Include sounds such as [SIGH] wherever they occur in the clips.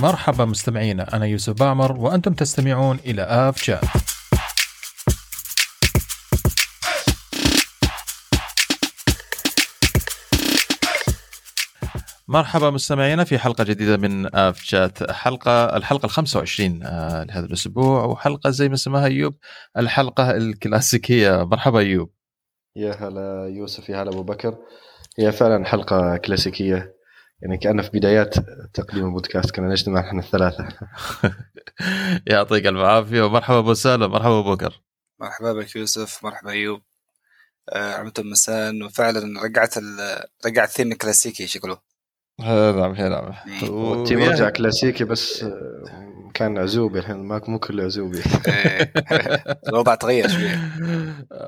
مرحبا مستمعينا أنا يوسف باعمر وأنتم تستمعون إلى آف شات مرحبا مستمعينا في حلقة جديدة من آف شات حلقة الحلقة ال 25 آه، لهذا الأسبوع وحلقة زي ما اسمها أيوب الحلقة الكلاسيكية. مرحبا أيوب. يا هلا يوسف يا هلا أبو بكر. هي فعلا حلقة كلاسيكية. يعني كأنه في بدايات تقديم البودكاست كنا نجتمع نحن الثلاثة؟ [LAUGHS] يعطيك الف عافية ومرحبا أبو سالم مرحبا أبو بكر. مرحبا بك يوسف مرحبا أيوب. آه، عمتم مساء وفعلا رجعت ال... رجعت ثيم كلاسيكي شكله. نعم نعم. والتيم ويا- رجع كلاسيكي بس آه، كان عزوبي الحين ما مو كله عزوبي. [LAUGHS] إيه. [LAUGHS] الوضع تغير شوي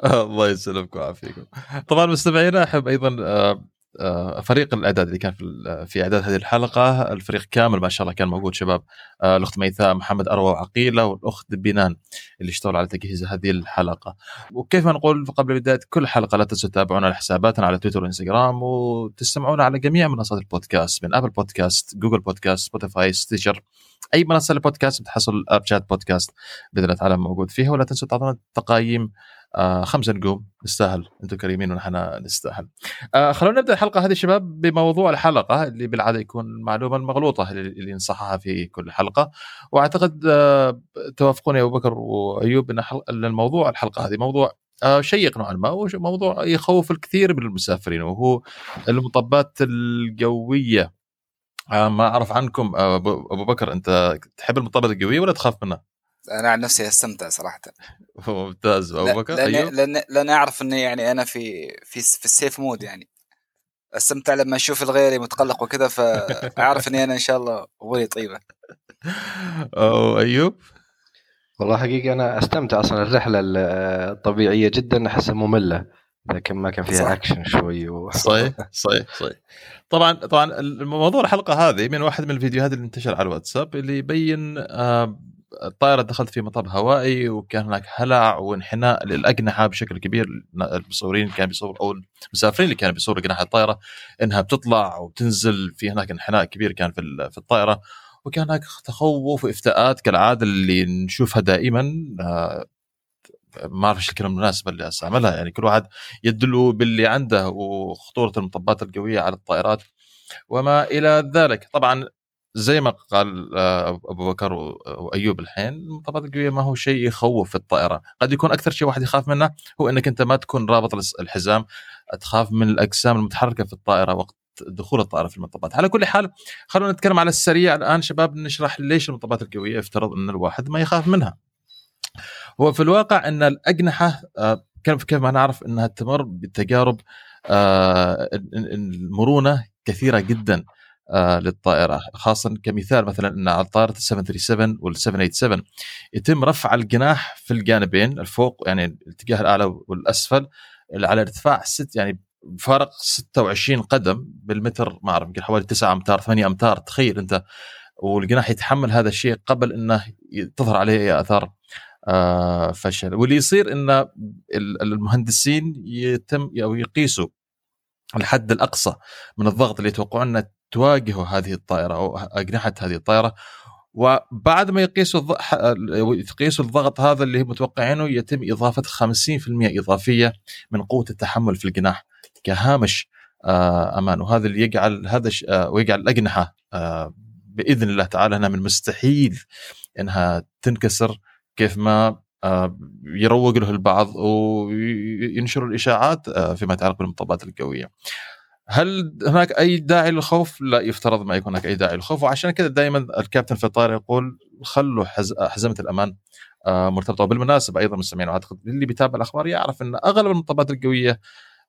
الله يسلمكم ويعافيكم. طبعا مستمعينا أحب أيضا آه، فريق الاعداد اللي كان في في إعداد هذه الحلقة الفريق كامل ما شاء الله كان موجود شباب. آه، الأخت ميثاء محمد أروى وعقيله والأخت بنان اللي اشتغلوا على تجهيز هذه الحلقة. وكيف ما نقول قبل بدايه كل حلقة لا تنسوا تتابعونا على حساباتنا على تويتر وإنستغرام وتستمعونا على جميع منصات البودكاست من Apple Podcast Google Podcast Spotify Stitcher أي منصة للبودكاست بتحصل اب شات بودكاست بإذن الله تعالى موجود فيها. ولا تنسوا تعطونا تقايم آه خمسة نجوم نستاهل. أنتم كريمين ونحن نستاهل. آه خلونا نبدأ الحلقة هذه شباب بموضوع الحلقة اللي بالعادة يكون المعلومه المغلوطه اللي نصحها في كل حلقة. وأعتقد آه توافقون يا أبو بكر وأيوب إن الموضوع الحلقة هذه موضوع آه شيق نوعا ما وموضوع يخوف الكثير من المسافرين وهو المطبات الجوية. آه ما أعرف عنكم آه أبو بكر أنت تحب المطبات الجوية ولا تخاف منها؟ أنا عن نفسي أستمتع صراحة. [LAUGHS] ممتاز. أبو بكر لأن أيوب؟ لأن لأن أعرف إني يعني أنا في في في السيف مود يعني. أستمتع لما أشوف الغيري متقلق وكذا فأعرف إني أنا إن شاء الله أموري طيبة. [LAUGHS] أو أيوب؟ والله حقيقة أنا أستمتع أصلا. الرحلة ال- الطبيعية جدا أحسها مملة لكن ما كان صح. فيها أكشن شوي و... [LAUGHS] صحيح صحيح صحيح. طبعا طبعا الموضوع الحلقة هذه من واحد من الفيديوهات اللي انتشر على الواتساب اللي يبين آه، الطائره دخلت في مطب هوائي وكان هناك هلع وانحناء للأجنحة بشكل كبير. المصورين اللي كانوا بيصوروا أو المسافرين اللي كانوا بيصوروا جناح الطائرة إنها بتطلع وبتنزل في هناك انحناء كبير كان في في الطائرة. وكان هناك تخوف وافتاءات كالعادة اللي نشوفها دائما. آه، ما أعرف إيش الكلمة المناسبه اللي أستعملها. يعني كل واحد يدلوا باللي عنده وخطورة المطبات القوية على الطائرات وما إلى ذلك. طبعا زي ما قال آه، أبو بكر وايوب الحين المطبات القويه ما هو شيء يخوف في الطائرة. قد يكون أكثر شيء واحد يخاف منه هو إنك أنت ما تكون رابط الحزام تخاف من الأجسام المتحركة في الطائرة وقت دخول الطائرة في المطبات. على كل حال خلونا نتكلم على السريع الآن شباب نشرح ليش المطبات القوية يفترض إن الواحد ما يخاف منها. هو في الواقع إن الأجنحة آه، كيف ما نعرف إنها تمر بتجارب آه، ال- ال- المرونة كثيرة جدا. للطائرة. خاصه كمثال مثلا إن على طائرة ال 737 وال 787 يتم رفع الجناح في الجانبين الفوق يعني الاتجاه الأعلى والأسفل على ارتفاع ست يعني فارق 26 قدم بالمتر ما اعرف يمكن حوالي 9 أمتار 8 أمتار تخيل أنت. والجناح يتحمل هذا الشيء قبل إنه تظهر عليه أي آثار آه، فشل. واللي يصير إن ال- المهندسين يتم أو يقيسوا الحد الأقصى من الضغط اللي يتوقعون ان تواجهه هذه الطائرة أو أجنحة هذه الطائرة وبعد ما يقيسوا الض... يقيسوا الضغط هذا اللي متوقعينه يتم إضافة 50% إضافية من قوة التحمل في الجناح كهامش آه، أمان وهذا اللي يجعل هذا الش- آه، ويجعل الأجنحة آه، بإذن الله تعالى انها من المستحيل إنها تنكسر كيف ما يروج له البعض وينشر الإشاعات فيما يتعلق بالمطبات القوية. هل هناك أي داعي للخوف؟ لا يفترض ما يكون هناك أي داعي للخوف. وعشان كذا دائما الكابتن في الطائرة يقول خلوا حز... حزمة الأمان آه، مرتبطة. وبالمناسبة أيضا مستمعين واعتقد اللي بيتابع الأخبار يعرف إن أغلب المطبات القوية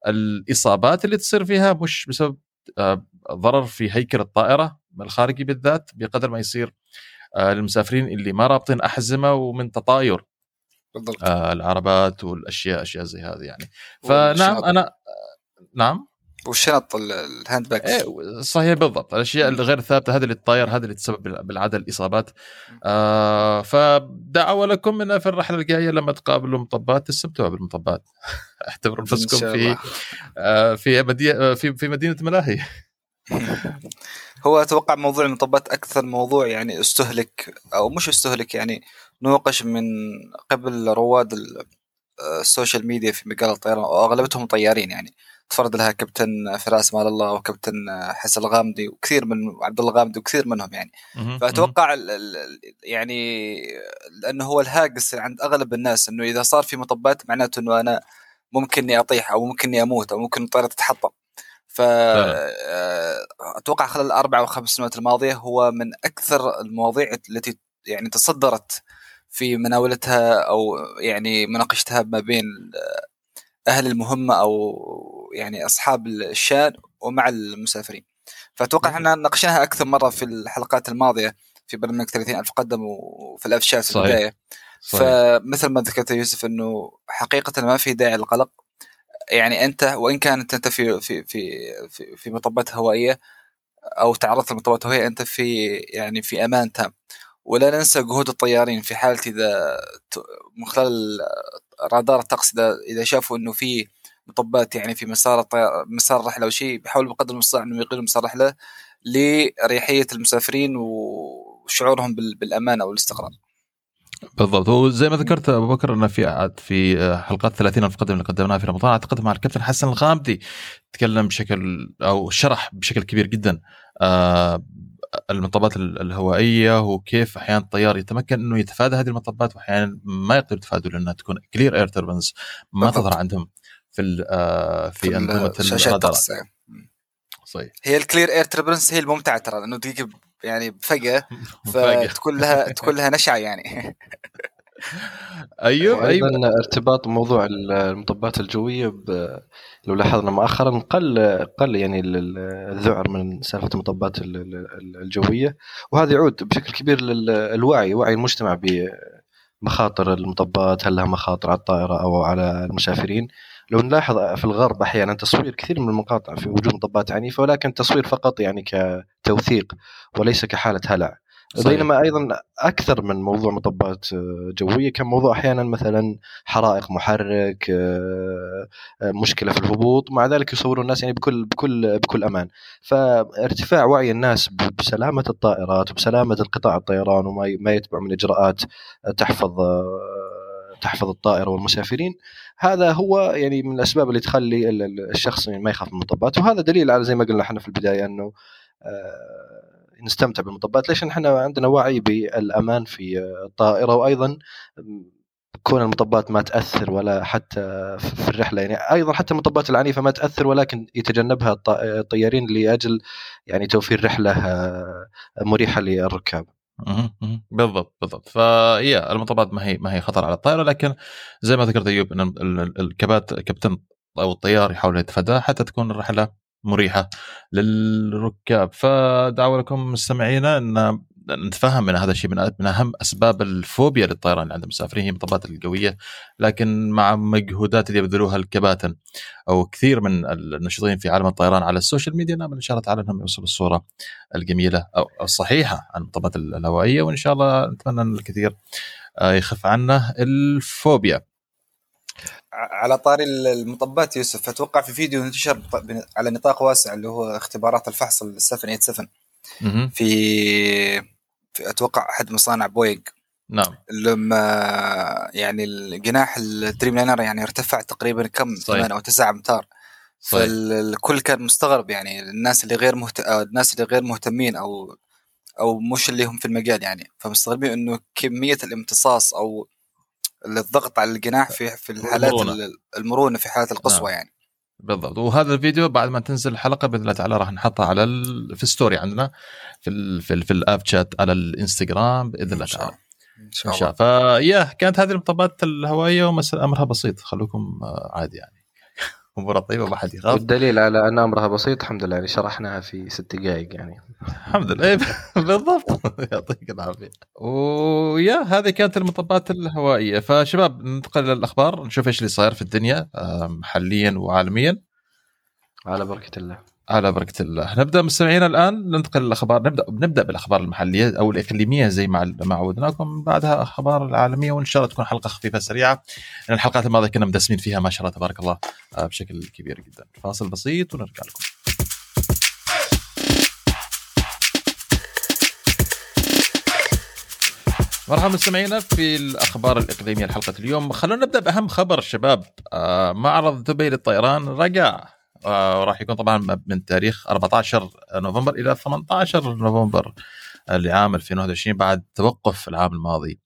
الإصابات اللي تصير فيها مش بسبب آه، ضرر في هيكل الطائرة الخارجي بالذات بقدر ما يصير آه، للمسافرين اللي ما رابطين أحزمة ومن تطاير بالضبط. العربات والأشياء أشياء زي هذه يعني. فنعم أنا نعم؟ والشنط ال- ال hand bags إيه صحيح بالضبط. الأشياء الغير ثابتة هذه اللي تطير هذه اللي تسبب بال- بالعاده الإصابات. آه فدعوة لكم ان في الرحلة الجاية لما تقابلوا مطبات تستمتعوا بالمطبات. [LAUGHS] اعتبروا نفسكم في. آه في مدينه في في مدينة ملاهي. [LAUGHS] هو أتوقع موضوع المطبات أكثر موضوع يعني استهلك أو مش استهلك يعني نوقش من قبل رواد ال- ال social media في مجال الطيران واغلبتهم طيارين يعني. تفرد لها كابتن فراس مال الله وكابتن حسن الغامدي وكثير من عبد الله الغامدي وكثير منهم يعني. فأتوقع يعني لأنه هو الهاجس عند أغلب الناس إنه إذا صار في مطبات معناته إنه أنا ممكن إني أطيح أو ممكن إني أموت أو ممكن الطيارة تتحطم. ف أتوقع خلال الأربع أو خمس سنوات الماضية هو من أكثر المواضيع التي يعني تصدرت في مناولتها أو يعني مناقشتها ما بين أهل المهمة أو يعني أصحاب الشان ومع المسافرين. فأتوقع إحنا ناقشناها أكثر مرة في الحلقات الماضية في برنامج 30 ألف قدم وفي الافشات في صحيح. البداية. صحيح. فمثل ما ذكرت يوسف إنه حقيقة ما في داعي للقلق. يعني أنت وإن كانت أنت في في في في, في مطبات هوائية أو تعرضت لمطبات هوائية أنت في يعني في أمان تام. ولا ننسى جهود الطيارين في حالة إذا من خلال رادار الطقس اذا شافوا إنه في مطبات يعني في مسار مسار الرحلة أو شيء بيحاولوا بقدر المستطاع إنهم يغيروا مسار الرحلة لريحية المسافرين وشعورهم بال- بالامان أو الاستقرار. بالضبط وزي ما ذكرت أبو بكر إنه في في حلقات 30 الف قدم اللي قدمناها في رمضان. أعتقد مع الكابتن حسن الغامدي تكلم بشكل أو شرح بشكل كبير جدا. آه، المطبات ال- الهوائية وكيف أحيانا الطيار يتمكن إنه يتفادى هذه المطبات واحيانا ما يقدر يتفادوا لأنها تكون clear air turbulence ما بالضبط. تظهر عندهم في آه، في أنظمة الرادار صحيح هي ال clear air turbulence هي الممتعة ترى لأنه تجيك يعني مفاجأة. [LAUGHS] فتكون لها تكون لها نشعه يعني [LAUGHS] أيوه أيوه. ارتباط موضوع المطبات الجوية ب... لو لاحظنا مؤخرا قل قل يعني ال- ال- الذعر من سالفة المطبات ال- ال- الجوية وهذا يعود بشكل كبير للوعي وعي المجتمع بمخاطر المطبات هل لها مخاطر على الطائرة أو على المسافرين. لو نلاحظ في الغرب أحيانا تصوير كثير من المقاطع في وجود مطبات عنيفة ولكن تصوير فقط يعني كتوثيق وليس كحالة هلع. بينما أيضا أكثر من موضوع مطبات آه، جوية. كان موضوع أحيانا مثلا حرائق محرك آه، آه، مشكلة في الهبوط مع ذلك يصورون الناس يعني بكل بكل بكل أمان. فارتفاع وعي الناس بسلامة الطائرات وبسلامه القطاع الطيران وما يتبع من إجراءات تحفظ تحفظ الطائرة والمسافرين هذا هو يعني من الأسباب اللي تخلي ال- ال- الشخص يعني ما يخاف من المطبات. وهذا دليل على زي ما قلنا إحنا في البداية أنه آه، نستمتع بالمطبات. ليش إحنا عندنا وعي بالأمان في الطائرة؟ وأيضا كون المطبات ما تأثر ولا حتى في الرحلة. يعني أيضا حتى المطبات العنيفة ما تأثر ولكن يتجنبها الط- الطيارين لأجل يعني توفير رحلة مريحة للركاب. بالضبط بالضبط. فهي المطبات ما هي ما هي خطر على الطائرة لكن زي ما ذكرت أيوب إن ال- ال- الكبات كابتن أو الطيار يحاول يتفاداها حتى تكون الرحلة مريحة للركاب. فدعوه لكم مستمعينا إن نتفهم إن هذا الشيء من من أهم أسباب الفوبيا للطيران عند المسافرين هي المطبات القويه لكن مع مجهودات اللي يبذلوها الكباتن أو كثير من الناشطين في عالم الطيران على ال social media نامل إن شاء الله تعالى إنهم يوصلوا الصورة الجميلة أو الصحيحة عن المطبات الهوائية وإن شاء الله نتمنى إن الكثير آه، يخف عنا الفوبيا. على طاري المطبات يوسف أتوقع في فيديو انتشر على نطاق واسع اللي هو اختبارات الفحص ال 787 مهم. في, في أتوقع أحد مصانع بوينغ. نعم. لما يعني الجناح ال Dreamliner يعني ارتفع تقريبا كم؟ صحيح. 8 أو 9 أمتار. فالكل كان مستغرب يعني الناس اللي غير مهت... الناس اللي غير مهتمين أو أو مش اللي هم في المجال يعني. فمستغربين إنه كمية الامتصاص أو الضغط على الجناح في في الحالات المرونة. المرونة في حالات القصوى نعم. يعني. بالضبط. وهذا الفيديو بعد ما تنزل الحلقة بإذن الله تعالى راح نحطها على ال... في الستوري عندنا في ال... في, ال... في الأب شات على الإنستغرام بإذن الله تعالى. إن شاء الله. فيا كانت هذه المطبات الهوائية ومسألة امرها بسيط. خلوكم آه، عادي يعني. امورها طيبة ما حد يخاف. والدليل على أن أمرها بسيط الحمد لله يعني شرحناها في ست دقائق يعني. الحمد لله. إيه، [LAUGHS] بالضبط. يعطيك العافية. ويا هذه كانت المطبات الهوائية. فشباب ننتقل للاخبار نشوف إيش اللي صاير في الدنيا آه، محليا وعالميا. على بركة الله. على بركة الله. نبدأ مستمعينا الآن ننتقل للاخبار نبدا نبدأ بالأخبار المحلية أو الإقليمية زي ما ما عودناكم. بعدها أخبار العالمية وإن شاء الله تكون حلقة خفيفة سريعة. لأن الحلقات الماضية كنا مدسمين فيها ما شاء الله تبارك الله آه، بشكل كبير جدا. فاصل بسيط ونرجع لكم. مرحبا مستمعينا في الأخبار الإقليمية لحلقة اليوم. خلونا نبدأ بأهم خبر شباب آه، معرض دبي للطيران. رجع آه راح يكون طبعا من تاريخ 14 نوفمبر إلى 18 نوفمبر لعام 2021 بعد توقف العام الماضي.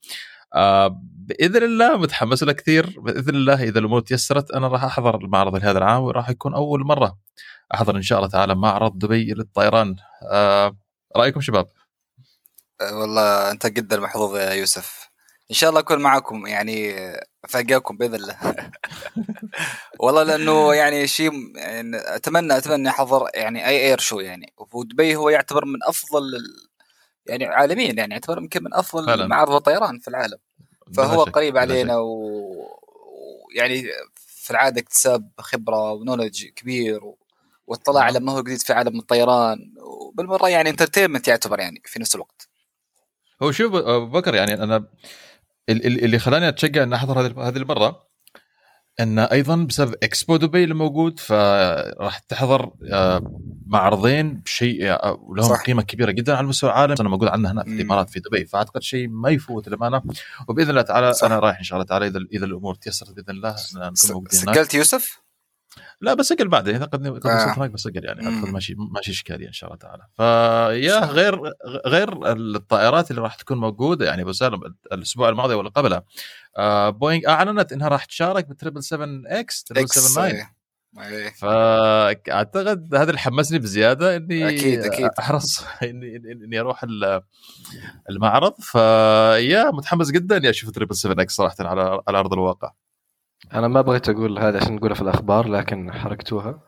آه بإذن الله متحمس له كثير. بإذن الله إذا الأمور تيسرت أنا راح أحضر المعرض لهذا العام وراح يكون أول مرة أحضر إن شاء الله تعالى معرض دبي للطيران. آه رأيكم شباب؟ والله أنت جدا محظوظ يا يوسف. إن شاء الله أكون معكم يعني أفاجئكم بإذن الله. [LAUGHS] والله لأنه يعني شيء يعني اتمنى أتمنى أحضر يعني أي اير شو يعني. ودبي هو يعتبر من أفضل يعني عالميا يعني يعتبر يمكن من أفضل. معارض الطيران في العالم. فهو قريب علينا ويعني في العادة اكتساب خبرة ونولج كبير و... واطلاع على ما هو جديد في عالم الطيران. وبالمرة يعني انترتينمنت يعتبر يعني في نفس الوقت. هو شوف أبو بكر يعني أنا اللي خلاني أتشجع ان أحضر هذه المرة إن أيضا بسبب إكسبو دبي اللي موجود فراح تحضر آه، معرضين بشيء آه، لهم قيمة كبيرة جدا على مستوى العالم. أنا موجود عندنا هنا في الإمارات في دبي فأعتقد شيء ما يفوت للأمانة. وبإذن الله تعالى صح. أنا رايح إن شاء الله تعالى إذا إذا الأمور تيسرت بإذن الله نكون موجودين سجلت يوسف؟ لا بسجل بعدين إذا قد قد وصلت هناك بسجل يعني ماشي ماشي اشكاليه إن شاء الله تعالى. ف yeah غير غير الطائرات اللي راح تكون موجودة يعني أبو سالم الأسبوع الماضي ولا قبله آه بوينغ أعلنت إنها راح تشارك بال triple 7 X triple 7 9 فاعتقد هذا اللي حمسني بزيادة إني أكيد أكيد. أحرص [LAUGHS] إني إني أروح المعرض. ف yeah متحمس جدا اني أشوف triple 7 X صراحة على على أرض الواقع. أنا ما بغيت أقول هذا عشان نقوله في الأخبار لكن حرقتوها.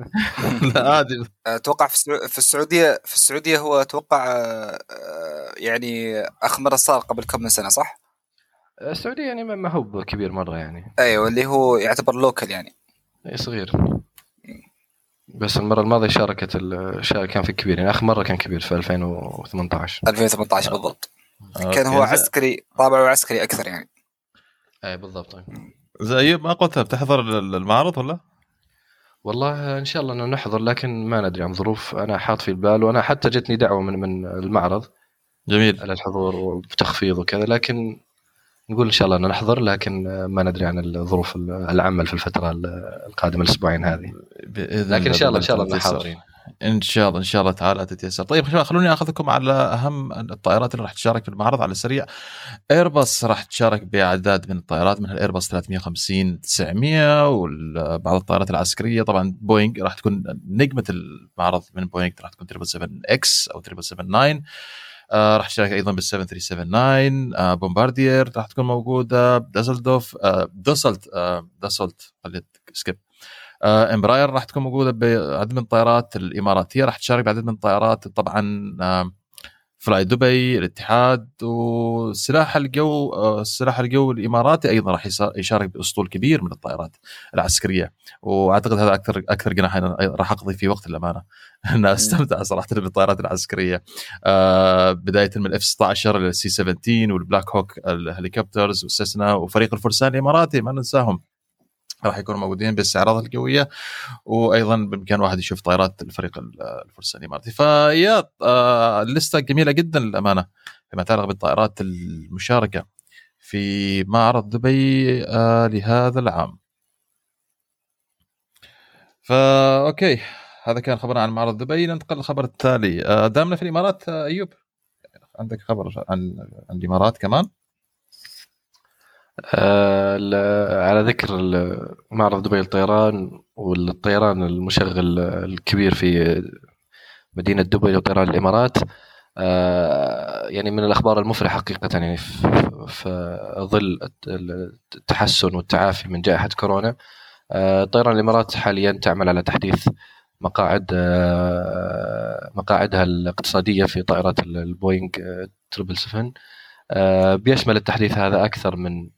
[LAUGHS] لا عادي. أتوقع في السعودية في السعودية هو أتوقع آه، يعني اخر مره صار قبل كم من سنة صح؟ السعودية يعني ما هو كبير مرة يعني. أيوه اللي هو يعتبر local يعني. إي صغير. بس المرة الماضية شاركت كان في كبير يعني آخر مرة كان كبير في 2018 2018 بالضبط. كان هو عسكري طابعه عسكري أكثر يعني. إي بالضبط. زي ما قلت بتحضر المعرض ولا؟ والله إن شاء الله إنه نحضر لكن ما ندري عن ظروف. أنا حاط في البال وأنا حتى جتني دعوة من من المعرض جميل. على الحضور وتخفيض وكذا لكن نقول إن شاء الله إنه نحضر لكن ما ندري عن الظروف العمل في الفترة القادمة الأسبوعين هذه. لكن إن شاء الله إن شاء الله حاضرين. إن شاء الله إن شاء الله تعالى تتيسر. طيب خلوني أخذكم على أهم الطائرات اللي راح تشارك في المعرض على السريع. ايرباص راح تشارك بأعداد من الطائرات من الايرباص 350 900 وبعض الطائرات العسكرية. طبعا بوينغ راح تكون نجمة المعرض من بوينغ راح تكون 777 X أو 777 آه راح تشارك أيضا بال 7379 آه بومباردير راح تكون موجودة. دازلدوف آه دوسلت آه داسلت خليت سكيب امبراير راح تكون موجودة بعدد من الطائرات الإماراتية راح تشارك بعدد من الطائرات طبعا آه فلاي دبي الاتحاد وسلاح الجو السلاح آه، الجو الإماراتي أيضا راح يشارك بأسطول كبير من الطائرات العسكرية. وأعتقد هذا أكثر أكثر جناح راح أقضي فيه وقت للأمانة. [LAUGHS] أنا أستمتع صراحة بالطائرات العسكرية. آه بداية من الاف 16 السي 17 والبلاك هوك الهليكوبترز والسيسنا وفريق الفرسان الإماراتي ما ننساهم. راح يكونوا موجودين بالاستعراضات الجوية وأيضا بإمكان واحد يشوف طائرات الفريق الفرسان الإماراتي. ف yeah آه اللسته جميلة جدا للأمانة فيما يتعلق بالطائرات المشاركة في معرض دبي آه لهذا العام. فا أوكي هذا كان خبرنا عن معرض دبي. ننتقل للخبر التالي. آه دامنا في الإمارات أيوب عندك خبر عن عن الإمارات كمان؟ على ذكر معرض دبي للطيران والطيران المشغل الكبير في مدينة دبي وطيران الإمارات. آه يعني من الأخبار المفرحة حقيقة يعني في ظل التحسن والتعافي من جائحة كورونا. آه طيران الإمارات حاليا تعمل على تحديث مقاعد آه مقاعدها الاقتصادية في طائرات البوينغ تربل سفن. آه، بيشمل التحديث هذا أكثر من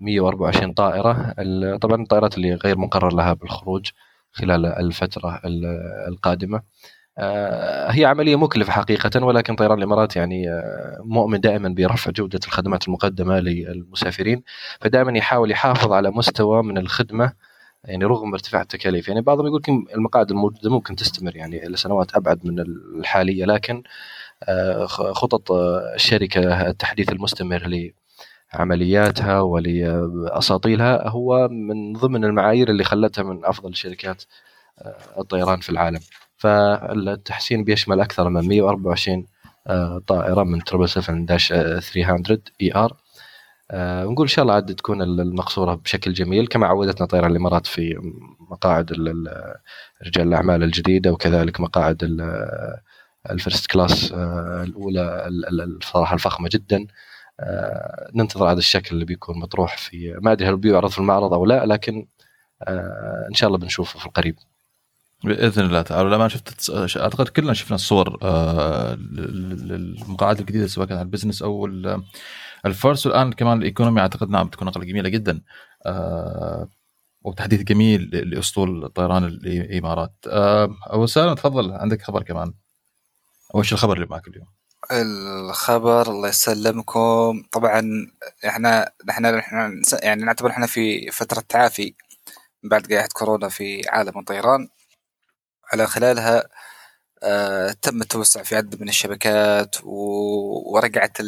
124 طائرة. طبعا الطائرات اللي غير مقرر لها بالخروج خلال الفترة القادمة. آه، هي عملية مكلفة حقيقة ولكن طيران الإمارات يعني آه، مؤمن دائما برفع جودة الخدمات المقدمة للمسافرين فدائما يحاول يحافظ على مستوى من الخدمة يعني رغم ارتفاع التكاليف. يعني بعضهم يقول المقاعد الموجودة ممكن تستمر يعني لسنوات أبعد من الحالية لكن آه، خطط الشركة التحديث المستمر لعملياتها ولأساطيلها هو من ضمن المعايير اللي خلتها من أفضل شركات آه، الطيران في العالم. فالتحسين بيشمل أكثر من 124 آه، طائرة من 777 300 اي ار ونقول إن شاء الله عاد تكون المقصورة بشكل جميل كما عودتنا طيران الامارات في مقاعد رجال الأعمال الجديدة وكذلك مقاعد ال first class آه، الأولى الصراحة الفخمة جدا. ننتظر هذا الشكل اللي بيكون مطروح في ما ادري هل بيعرض في المعرض أو لا لكن إن شاء الله بنشوفه في القريب. بإذن الله تعالى. لما شفت أعتقد كلنا شفنا الصور للمقاعد الجديدة سواء كانت على ال business أو الفرس. والآن كمان الإيكونومي أعتقد نعم بتكون نقله جميلة جدا. آه وتحديث جميل لأسطول طيران الإمارات. آه أبو سالم تفضل عندك خبر كمان. وش الخبر اللي معك اليوم؟ الخبر الله يسلمكم. طبعا إحنا نحن يعني نعتبر إحنا في فترة تعافي بعد جائحه كورونا في عالم الطيران. على خلالها آه تم التوسع في عدد من الشبكات ورجعت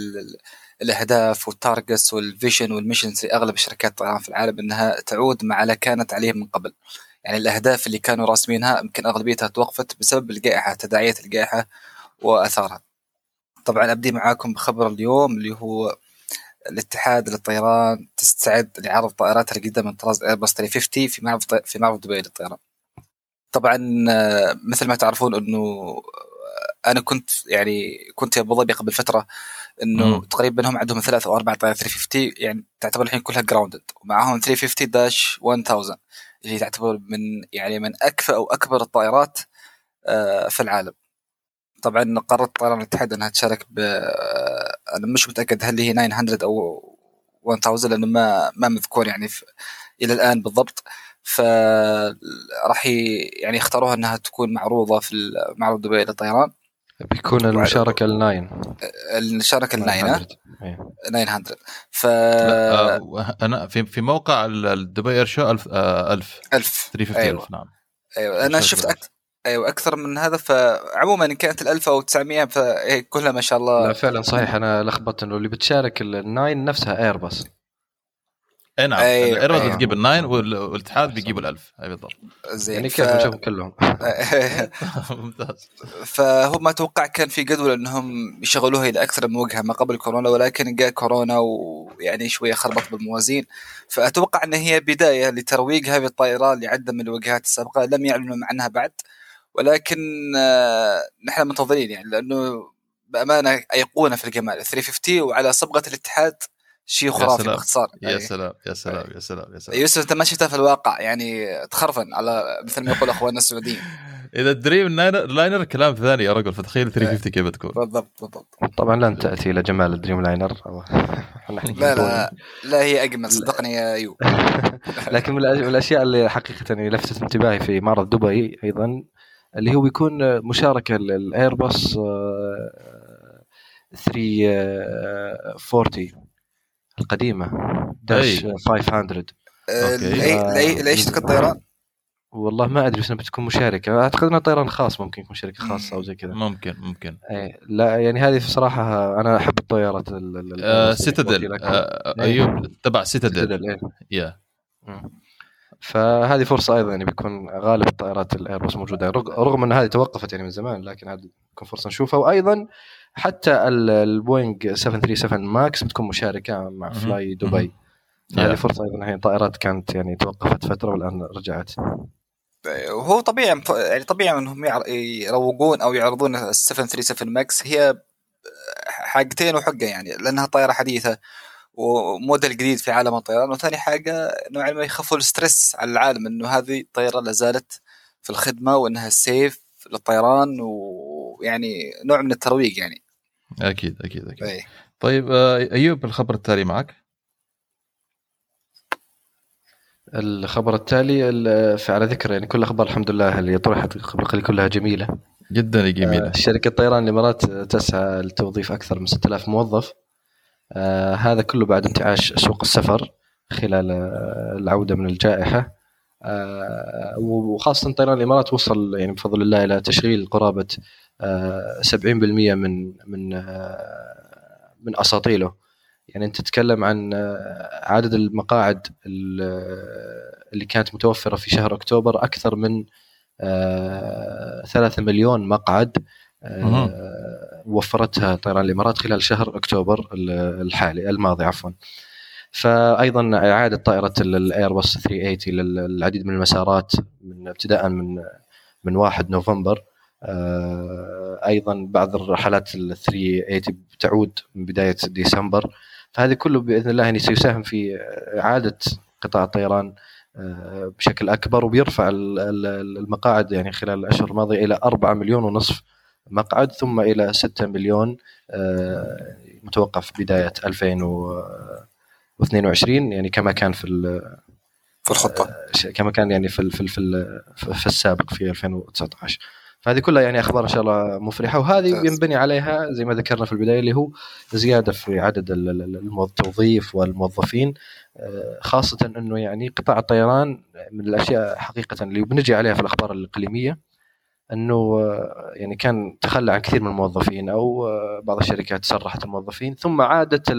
الأهداف وال targets وال vision وال missions لاغلب شركات الطيران في العالم إنها تعود ما على كانت عليه من قبل. يعني الأهداف اللي كانوا راسمينها يمكن أغلبيتها توقفت بسبب الجائحه تداعيات الجائحه وآثارها. طبعا أبدي معاكم بخبر اليوم اللي هو الاتحاد للطيران تستعد لعرض طائراتها الجديده من طراز ايرباص 350 في معرض في معرض دبي للطيران. طبعا آه، مثل ما تعرفون إنه أنا كنت يعني كنت في أبو ظبي قبل فترة إنه تقريبا هم عندهم ثلاث أو أربع طائرات 350 يعني تعتبر الحين كلها جراوندد ومعاهم 350 داش 1000 اللي تعتبر من يعني من أكفأ أو أكبر الطائرات آه، في العالم. طبعا قررت طيران الاتحاد أنها تشارك ب أنا مش متأكد هل هي 900 أو 1000 لأنه ما ما مذكور يعني في إلى الآن بالضبط. فراح يعني اختاروها أنها تكون معروضة في معرض دبي للطيران بيكون المشاركة ال nine المشاركة ال nine 900 ف آه أنا في في موقع ال Dubai Air Show 1000 1000 1000 350 أيوة. نعم. أيوه. أنا شفت أكثر أيوه أكثر من هذا. فعموما إن كانت ال 1000 أو 900 فهي كلها ما شاء الله. لا فعلا صحيح. أنا لخبطت إنه اللي بتشارك ال nine نفسها ايرباص أي نعم أيوة ايرباص أيوة. بتجيب الناين والاتحاد بيجيبوا الألف أي بالضبط. زين يعني كيف ف... نشوفهم كلهم؟ [LAUGHS] ممتاز. [LAUGHS] فهم أتوقع كان في جدول إنهم يشغلوها إلى أكثر من وجهة ما قبل كورونا ولكن جاء كورونا ويعني شوية خربط بالموازين. فأتوقع إن هي بداية لترويج هذه الطائرات لعدة من الوجهات السابقة لم يعلنوا عنها بعد. ولكن آه، نحن منتظرين يعني لأنه بأمانة أيقونة في الجمال. 350 وعلى صبغة الاتحاد شيء خرافي باختصار. يا يعني سلام يا سلام يا سلام يا سلام. يوسف أنت ما شفتها في الواقع يعني تخرفن على مثل ما يقول أخواننا السعوديين. [LAUGHS] إذا Dreamliner كلام ثاني يا رجل فتخيل 350 كيف بتكون بالضبط بالضبط. طبعا لن تأتي إلى جمال ال Dreamliner [LAUGHS] لا لا لا هي أجمل صدقني يا ايوب [LAUGHS] لكن من الأشياء اللي حقيقه لفتت انتباهي في معرض دبي أيضا اللي هو يكون مشاركة الايرباص 340 القديمة dash 500 لاي شركه طيران؟ والله ما أدري بس بتكون مشاركة. أعتقد إنها طيران خاص ممكن يكون شركة خاصة أو زي كذا. ممكن ممكن. اي لا يعني هذه صراحة أنا أحب الطيارات آه سيتادل آه أيوب تبع سيتادل إيه. يا فهذه فرصة أيضا يعني بيكون غالب الطائرات الايرباص موجودة. رغم إن هذه توقفت يعني من زمان لكن هذه بتكون فرصة نشوفها. وأيضا حتى البوينج 737 ماكس بتكون مشاركة مع فلاي دبي. هذه فرصة أيضا هي. طائرات كانت يعني توقفت فترة والآن رجعت. وهو طبيعي يعني طبيعي إنهم يروجون أو يعرضون ال 737 ماكس. هي حاجتين وحقة يعني لأنها طائرة حديثة. وموديل جديد في عالم الطيران وثاني حاجة نوعا ما يخفوا ال stress على العالم إنه هذه الطائره لا زالت في الخدمة وإنها سيف للطيران ويعني نوع من الترويج يعني. أكيد أكيد أكيد. أي. طيب آه، أيوب الخبر التالي معك؟ الخبر التالي على ذكر يعني كل الاخبار الحمد لله اللي طرحت قبل كلها جميلة. جدا جميلة. آه شركة طيران الإمارات تسعى لتوظيف أكثر من 6000 موظف. آه هذا كله بعد انتعاش سوق السفر خلال آه، العودة من الجائحة آه، وخاصة طيران الإمارات وصل يعني بفضل الله إلى تشغيل قرابة آه، 70% من من من أساطيله يعني أنت تتكلم عن عدد المقاعد ال- اللي كانت متوفرة في شهر أكتوبر أكثر من آه، 3 مليون مقعد. وفرتها طيران الإمارات خلال شهر أكتوبر الحالي الماضي عفوا. فايضا إعادة طائرة الايرباص 380 للعديد من المسارات من ابتداء من من 1 نوفمبر. آه، أيضا بعض الرحلات ال 380 بتعود من بداية ديسمبر. فهذا كله بإذن الله يعني سيساهم في إعادة قطاع الطيران آه، بشكل أكبر وبيرفع ال- ال- المقاعد يعني خلال الأشهر الماضية إلى 4 مليون ونصف مقعد ثم إلى 6 مليون آه، متوقع في بدايه 2022 يعني كما كان في في الخطة. ش- كما كان يعني في في في, في السابق في 2019 فهذه كلها يعني أخبار إن شاء الله مفرحة وهذه. ينبني عليها زي ما ذكرنا في البداية اللي هو زيادة في عدد التوظيف والموظفين آه، خاصة إنه يعني قطاع الطيران من الأشياء حقيقة اللي بنجي عليها في الأخبار الإقليمية. أنه آه، يعني كان تخلى عن كثير من الموظفين أو آه، بعض الشركات سرحت الموظفين ثم عادت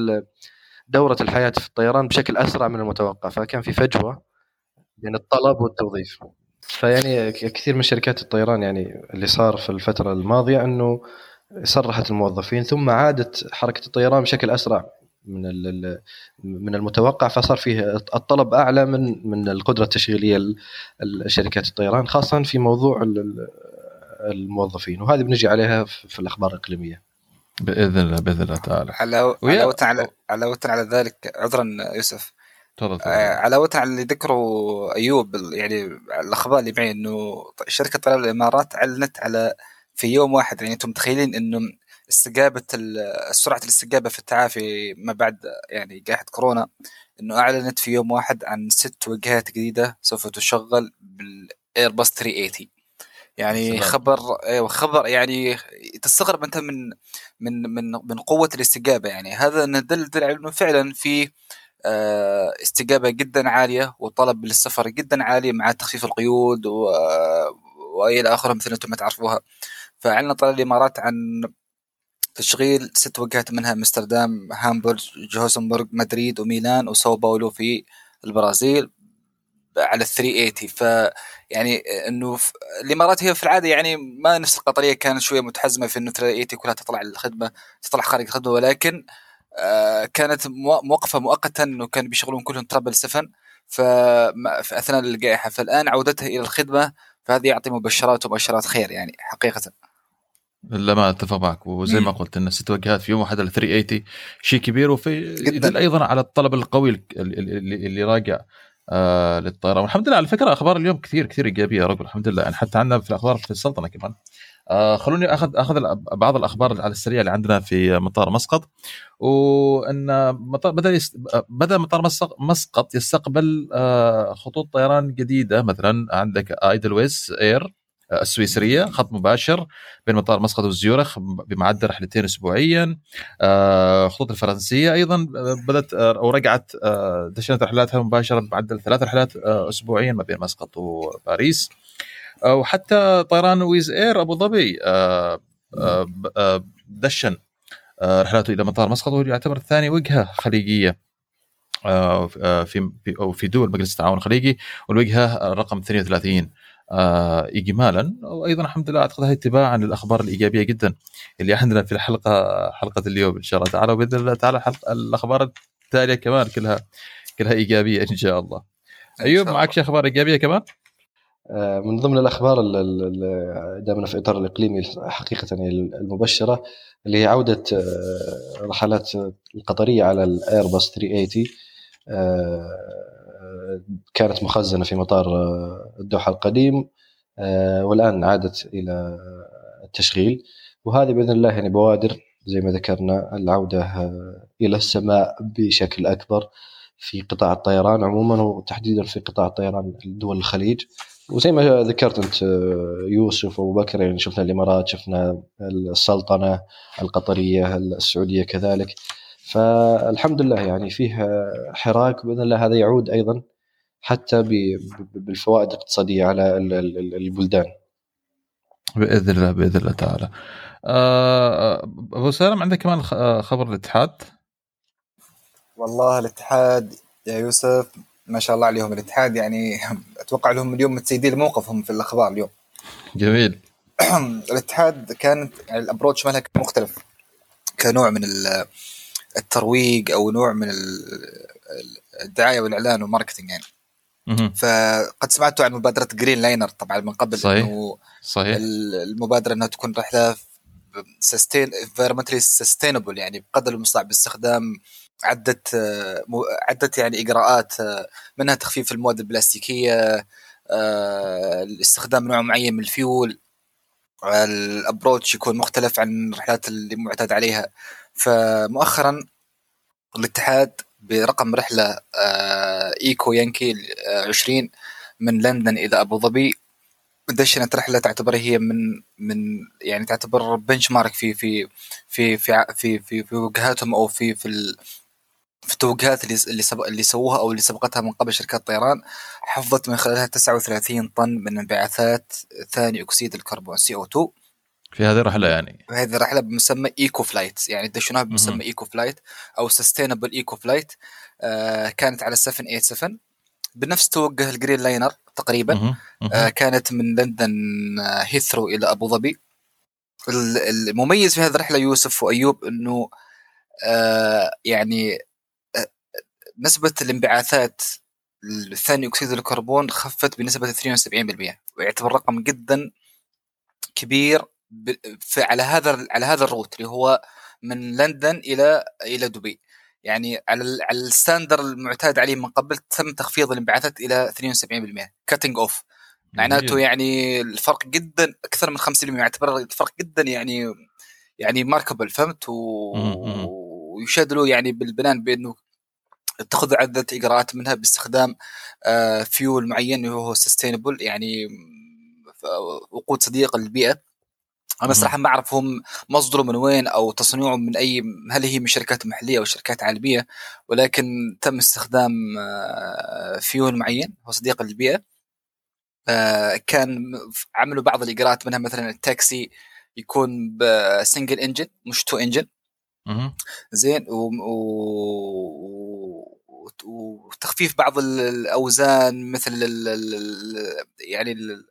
دورة الحياة في الطيران بشكل أسرع من المتوقع فكان في فجوة بين الطلب والتوظيف. فيعني كثير من شركات الطيران يعني اللي صار في الفترة الماضية أنه سرحت الموظفين ثم عادت حركة الطيران بشكل أسرع من من المتوقع فصار فيه الطلب أعلى من من القدرة التشغيلية لشركات الطيران خاصة في موضوع الموظفين وهذه بنجي عليها في الأخبار الإقليمية. بإذن الله بإذن الله تعالى. علاوة على علاوة على ذلك عذرا يوسف. تفضل علاوة على اللي ذكره أيوب يعني الأخبار اللي معي إنه شركة طيران الإمارات أعلنت على في يوم واحد يعني أنتم متخيلين إنه استجابة ال- سرعة الاستجابة في التعافي ما بعد يعني جائحة كورونا إنه أعلنت في يوم واحد عن ست وجهات جديدة سوف تشغل بالايرباص 380 يعني سلام. خبر أيوه خبر يعني تستغرب أنت من من من من قوة الاستجابة. يعني هذا ندل دل على إنه فعلا في آه، استجابة جدا عالية وطلب للسفر جدا عالي مع تخفيف القيود و- وإلى آخره مثل أنتم ما تعرفوها. فاعلن طيران الإمارات عن تشغيل ست وجهات منها أمستردام هامبورغ جوهانسبورغ مدريد وميلان وساو باولو في البرازيل. على ال 380 ف يعني إنه ف- الإمارات هي في العادة يعني ما نفس القطرية كانت شوية متحزمة في إنه 380 كلها تطلع الخدمة تطلع خارج الخدمة ولكن آه، كانت مو- موقفه مؤقتا إنه كانوا بيشغلون كلهم triple 7 فما- في أثناء الجائحة. فالآن عودتها إلى الخدمة فهذا يعطي مبشرات ومؤشرات خير يعني حقيقة. لا ما أتفق معك. وزي ما. قلت ان ست وجهات في يوم واحد ال 380 شيء كبير وفي أيضا على الطلب القوي اللي راجع آه للطيران والحمد لله على فكرة أخبار اليوم كثير كثير إيجابية يا رجل الحمد لله. يعني حتى عندنا في الأخبار في السلطنة كمان. آه خلوني اخذ أخذ بعض الأخبار على السريع اللي عندنا في مطار مسقط. وإن مطار بدأ يست... بدأ مطار مسق- مسقط يستقبل آه خطوط طيران جديدة. مثلا عندك ايدلويز إير السويسرية خط مباشر بين مطار مسقط وزيورخ بمعدل رحلتين اسبوعيا. آه، خطوط الفرنسية أيضا بدأت آه، أو رجعت آه، دشنت رحلاتها مباشره بمعدل ثلاث رحلات آه، اسبوعيا ما بين مسقط وباريس. آه، وحتى طيران ويز إير أبو ظبي آه، آه، آه، دشن آه، رحلاته إلى مطار مسقط وهو يعتبر ثاني وجهة خليجية آه، آه، في أو في دول مجلس التعاون الخليجي والوجهة رقم 32 آه، اجمالا وأيضا الحمد لله أعتقد هذه اتباعا للاخبار الإيجابية جدا اللي عندنا في الحلقة حلقة اليوم إن شاء الله تعالى وبإذن الله تعالى حلقة الأخبار التالية كمان كلها كلها إيجابية إن شاء الله أيوب معك. شي أخبار إيجابية كمان؟ آه، من ضمن الأخبار ال- ال- ال- دامنا في إطار الإقليمي حقيقة المبشرة اللي هي عودة آه، رحلات القطرية على الايرباص 380 آه، كانت مخزنة في مطار آه، الدوحة القديم آه، والآن عادت إلى التشغيل. وهذه بإذن الله يعني بوادر زي ما ذكرنا العودة آه، إلى السماء بشكل أكبر في قطاع الطيران عموما وتحديدا في قطاع الطيران دول الخليج. وزي ما ذكرت أنت يوسف وأبو بكر يعني شفنا الإمارات شفنا السلطنة القطرية السعودية كذلك. فالحمد لله يعني فيه حراك باذن الله هذا يعود أيضا حتى بالفوائد الاقتصادية على ال- ال- البلدان. بإذن الله بإذن الله تعالى. آه، أبو سالم عندك كمان خ- آه، خبر الاتحاد؟ والله الاتحاد يا يوسف ما شاء الله عليهم. الاتحاد يعني [LAUGHS] أتوقع لهم اليوم متسيدين موقفهم في الأخبار اليوم. جميل. [CLEARS THROAT] الاتحاد كانت يعني ال approach مالها كان مختلف. كنوع من ال- الترويج أو نوع من ال- الدعاية والإعلان وال marketing يعني. فقد سمعتوا عن مبادرة Greenliner طبعا من قبل صحيح. إنه صحيح. المبادرة إنها تكون رحلة sustain environmentally sustainable يعني بقدر المستطاع باستخدام عدة آه، عدة يعني إجراءات آه، منها تخفيف المواد البلاستيكية آه، استخدام نوع معين من الفيول. ال approach يكون مختلف عن الرحلات اللي معتاد عليها. فمؤخرا الاتحاد برقم رحلة آه، Echo Yankee آه، 20 من لندن إلى أبو ظبي. دشنت رحلة تعتبر هي من من يعني تعتبر benchmark في في في في في في, في وجهاتهم أو في في ال في التوجهات اللي اللي سبق اللي سووها أو اللي سبقتها من قبل شركات الطيران حفظت من خلالها 39 طن من انبعاثات ثاني أكسيد الكربون CO 2 في هذه الرحلة يعني. وهذه الرحلة بمسمى eco flight يعني دشناها. بمسمى eco flight أو sustainable eco flight آه كانت على 787 بنفس توجه ال Greenliner تقريبا. مهم. مهم. آه، كانت من لندن آه، هيثرو إلى أبو ظبي. ال- المميز في هذه الرحلة يوسف وأيوب إنه آه، يعني آه، نسبة الانبعاثات الثاني أكسيد الكربون خفت بنسبة 72% ويعتبر رقم جدا كبير على هذا على هذا ال route اللي هو من لندن إلى إلى دبي. يعني على على ال standard المعتاد عليه من قبل تم تخفيض الانبعاثات إلى 72% cutting off معناته. يعني الفرق جدا أكثر من 50% يعتبر الفرق جدا يعني يعني remarkable فهمت؟ و... له يعني بالبنان بأنه اتخذ عدة اجراءات منها باستخدام آه، فيول معين اللي هو sustainable يعني ف- وقود صديق للبيئة. أنا. صراحة ما اعرف هم مصدره من وين أو تصنيعه من اي هل هي من شركات محلية أو شركات عالمية ولكن تم استخدام آه، فيول معين هو صديق للبيئه آه، كان عملوا بعض الاجراءات منها مثلا التاكسي يكون ب single engine مش two engine. زين و... و... وتخفيف بعض ال- الأوزان مثل ال... ال... يعني ال...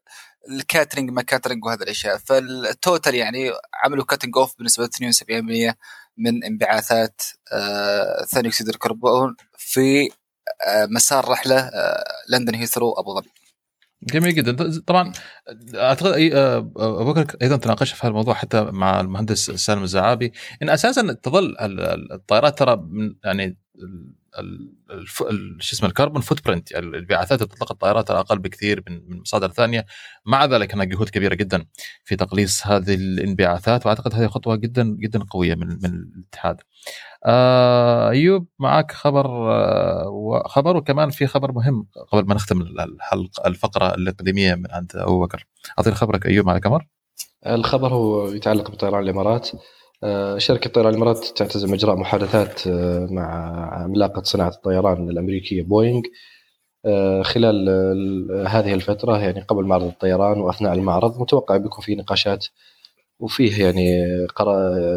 ال catering ما catering وهذه الأشياء. فال total يعني عملوا cutting off بنسبه 72% من انبعاثات آه ثاني أكسيد الكربون في آه مسار رحلة آه لندن هيثرو أبو ظبي. جميل جدا. طبعا أعتقد أبو بكر أيضا تناقشت في هذا الموضوع حتى مع المهندس سالم الزعابي. إن أساسا تظل ال- ال- الطائرات ترى يعني شو اسمه ال carbon footprint يعني الانبعاثات اللي تطلق الطائرات أقل بكثير من من مصادر ثانية. مع ذلك هناك جهود كبيرة جدا في تقليص هذه الانبعاثات وأعتقد هذه خطوة جدا جدا قوية من من الاتحاد. آه، أيوب معك خبر آه، وخبر وكمان في خبر مهم قبل ما نختم الحلقة الفقرة الإقليمية من عند أبو بكر. أعطيني خبرك أيوب مع القمر الخبر هو يتعلق بطيران الإمارات. آه، شركة طيران الإمارات تعتزم إجراء محادثات آه، مع عملاقة صناعة الطيران الأمريكية بوينغ آه، خلال ال- هذه الفترة يعني قبل معرض الطيران وأثناء المعرض متوقع بيكون في نقاشات وفيه يعني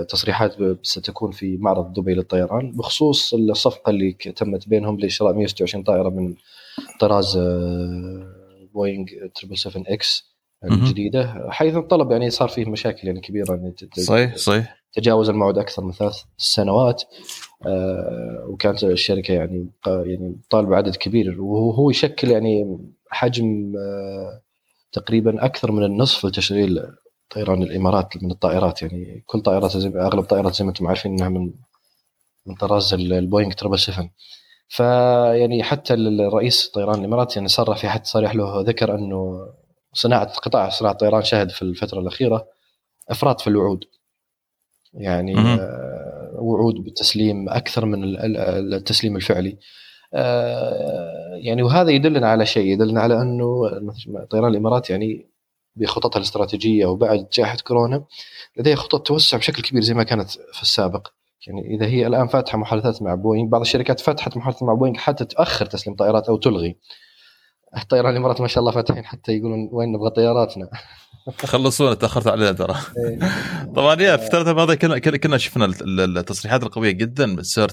تصريحات ستكون في معرض دبي للطيران بخصوص الصفقة اللي تمت بينهم لشراء 126 طائرة من طراز بوينغ 777 X. الجديده حيث الطلب يعني صار فيه مشاكل يعني كبيرة يعني صحيح صحيح تجاوز الموعد أكثر من ثلاث سنوات آه، وكانت الشركة يعني يعني طالبة عدد كبير وهو يشكل يعني حجم آه، تقريبا أكثر من النصف لتشغيل طيران الإمارات من الطائرات. يعني كل طائرات زي أغلب الطائرات زي ما أنتم عارفين إنها من من طراز ال- البوينغ 777 فيعني حتى الرئيس طيران الإمارات يعني صرح في حد صريح له ذكر أنه صناعة قطاع صناعة الطيران شهد في الفترة الأخيرة افراط في الوعود. يعني. آه، وعود بالتسليم أكثر من ال- ال- التسليم الفعلي. آه، يعني وهذا يدلنا على شيء يدلنا على أنه طيران الإمارات يعني بخططها الاستراتيجية وبعد جائحة كورونا لديها خطط توسع بشكل كبير زي ما كانت في السابق. يعني إذا هي الآن فاتحة محادثات مع بوينغ بعض الشركات فتحت محادثات مع بوينغ حتى تأخر تسليم طائرات أو تلغي. الطيران الامارات ما شاء الله فاتحين حتى يقولون وين نبغى طياراتنا. خلصونا تأخرت علينا ترى. [LAUGHS] طبعا يا في الثلاثة الماضية كنا كنا شفنا التصريحات القوية جدا من سير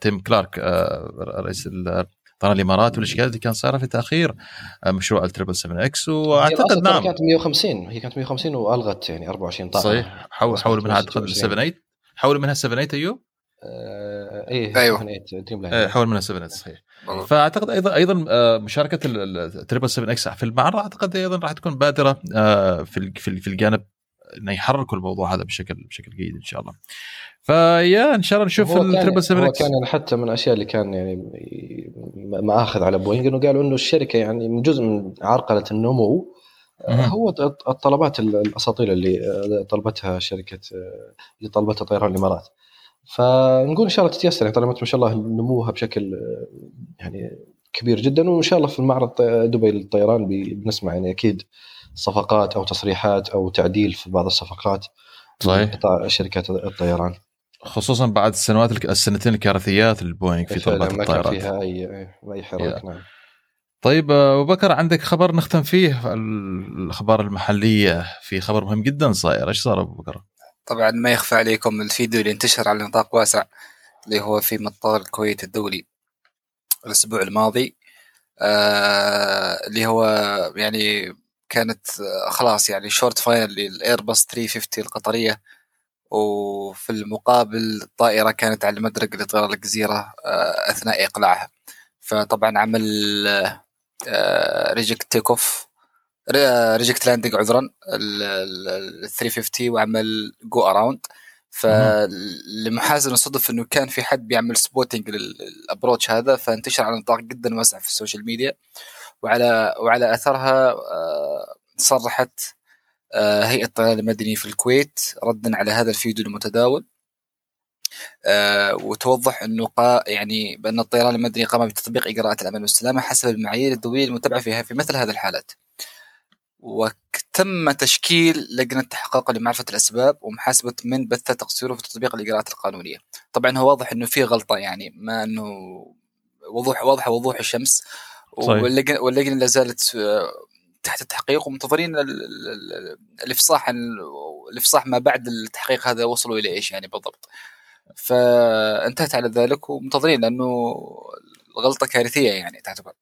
تيم كلارك آه، رئيس طيران الإمارات والاشكالات اللي كان صايره في تأخير آه، مشروع ال triple 7 X وأعتقد نعم. كانت 150 هي كانت 150 وألغت يعني 24 طائره صحيح. حول حول منها اعتقد 7 8 حول منها 7 8 أيوه؟ آه إيه أيوه. إيه، حول منها 7 صحيح. فأعتقد أيضا أيضا آه، مشاركة ال triple 7 X في المعرض أعتقد أيضا راح تكون بادرة آه، في في الجانب إنه يحركوا الموضوع هذا بشكل بشكل جيد إن شاء الله. فيا إن شاء الله نشوف التربل 7 هو كان يعني حتى من الأشياء اللي كان يعني ماخذ على بوينج إنه قالوا إنه الشركة يعني من جزء من عرقلة النمو هو الطلبات الأساطير اللي طلبتها شركة اللي طلبتها طيران الإمارات. فنقول إن شاء الله تتيسر يعني طالما ما شاء الله نموها بشكل يعني كبير جدا وإن شاء الله في المعرض دبي للطيران بنسمع يعني أكيد صفقات أو تصريحات أو تعديل في بعض الصفقات صحيح. شركات الطيران. خصوصا بعد السنوات السنتين الكارثيات للبوينغ في طلبات الطائرات ما كان فيها اي أي حراك نعم. طيب أبو بكر عندك خبر نختم فيه؟ الاخبار المحلية في خبر مهم جدا صاير. إيش صار أبو بكر؟ طبعا ما يخفى عليكم الفيديو اللي انتشر على نطاق واسع اللي هو في مطار الكويت الدولي الأسبوع الماضي. آه اللي هو يعني كانت خلاص يعني short final للايرباص 350 القطرية. وفي المقابل الطائره كانت على المدرج لطيران الجزيرة آه أثناء إقلاعها. فطبعا عمل آه reject takeoff reject landing عذرا ال 350 وعمل go around فلمحاسن الصدف إنه كان في حد بيعمل spotting لل approach هذا فانتشر على نطاق جدا واسع في ال social media. وعلى وعلى أثرها آه، صرحت آه، هيئة الطيران المدني في الكويت ردا على هذا الفيديو المتداول. آه، وتوضح إنه قا يعني بأن الطيران المدني قام بتطبيق إجراءات الامان والسلامة حسب المعايير الدولية المتبعة فيها في مثل هذه الحالات. وتم تشكيل لجنة تحقيق لمعرفة الأسباب ومحاسبة من بث تقصيره في تطبيق الإجراءات القانونية. طبعا هو واضح أنه في غلطة يعني ما أنه وضوح واضحة وضوح الشمس. واللجنة, واللجنة لا زالت آه، تحت التحقيق ومنتظرين الإفصاح الإفصاح ما بعد التحقيق هذا وصلوا إلى إيش يعني بالضبط. فانتهت على ذلك ومنتظرين لأنه الغلطة كارثية يعني تعتبر.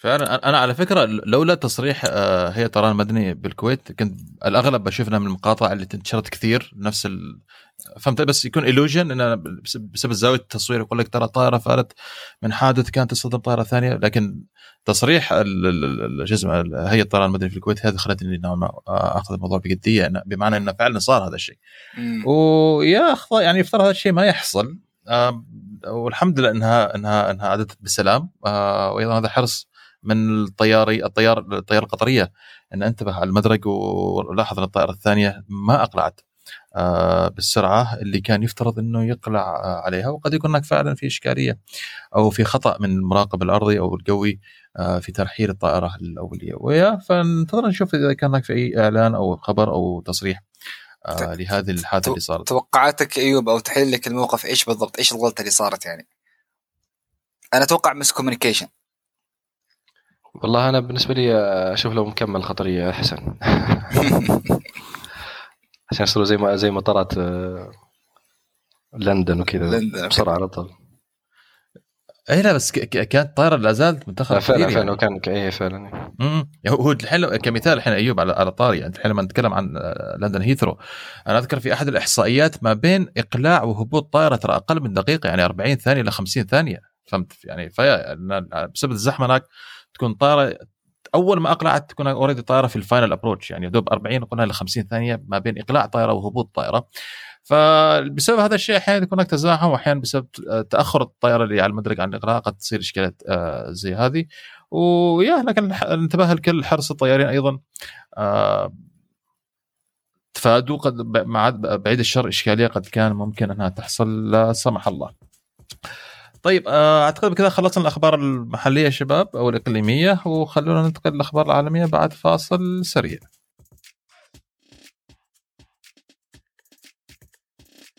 فعلا أنا على فكرة لولا تصريح آه، هيئه طيران مدني بالكويت كنت الأغلب بشوفنا من المقاطع اللي انتشرت كثير نفس ال... فهمت بس يكون الوجن ان بسبب زاوية التصوير يقول لك ترى طائره فارت من حادث كانت تصطدم طائرة ثانية لكن تصريح الجزء هيئة الطيران المدني في الكويت هذه خلتني نوعا ما أخذ الموضوع بجدية بمعنى إنه فعلا صار هذا الشيء. ويا أخطا يعني يفترض هذا الشيء ما يحصل والحمد لله انها انها إنها عادت بسلام آه، وأيضا هذا حرص من الطياري الطيار الطيارة القطرية. إن أنتبه على المدرج ولاحظ إن الطائرة الثانية ما أقلعت آه، بالسرعة اللي كان يفترض إنه يقلع عليها وقد يكون هناك فعلا في إشكالية أو في خطأ من المراقب الأرضي أو الجوي آه، في ترحيل الطائرة الأولية. ويا فننتظر نشوف إذا كان هناك في أي إعلان أو خبر أو تصريح آه، لهذه الحادثه اللي صارت. توقعاتك أيوب أو تحليلك الموقف إيش بالضبط؟ إيش الغلطة اللي صارت يعني؟ أنا أتوقع مس كوميونيكيشن والله أنا بالنسبة لي أشوف لو مكمل خطريه احسن [LAUGHS] عشان يصيروا زي ما زي مطارات آه، لندن وكذا. لندن بسرعة على طول. اي لا بس كانت طائرة لا زالت منتخب فعلا فعلا يعني. كان اي فعلا امم هو الحين كمثال الحين أيوب على على طاري يعني الحين لما نتكلم عن آه، لندن هيثرو أنا أذكر في أحد الإحصائيات ما بين إقلاع وهبوط طائرة ترى أقل من دقيقة يعني 40 ثانية ل 50 ثانية. فهمت؟ يعني في بسبب الزحمة هناك تكون طائره أول ما أقلعت تكون already طائره في ال final approach يعني دوب 40 قلنا ل 50 ثانية ما بين إقلاع طائره وهبوط طائره فبسبب هذا الشيء أحيانا يكون هناك تزاحم واحيانا بسبب تأخر الطائره اللي على المدرج عن الإقلاع قد تصير إشكالات آه، زي هذه. ويا لكن انتبه الكل حرص الطيارين أيضا آه، تفادوا قد مع بعيد الشر إشكالية قد كان ممكن أنها تحصل لا سمح الله. طيب آه، أعتقد بكذا خلصنا الأخبار المحلية شباب أو الإقليمية وخلونا ننتقل للأخبار العالمية بعد فاصل سريع.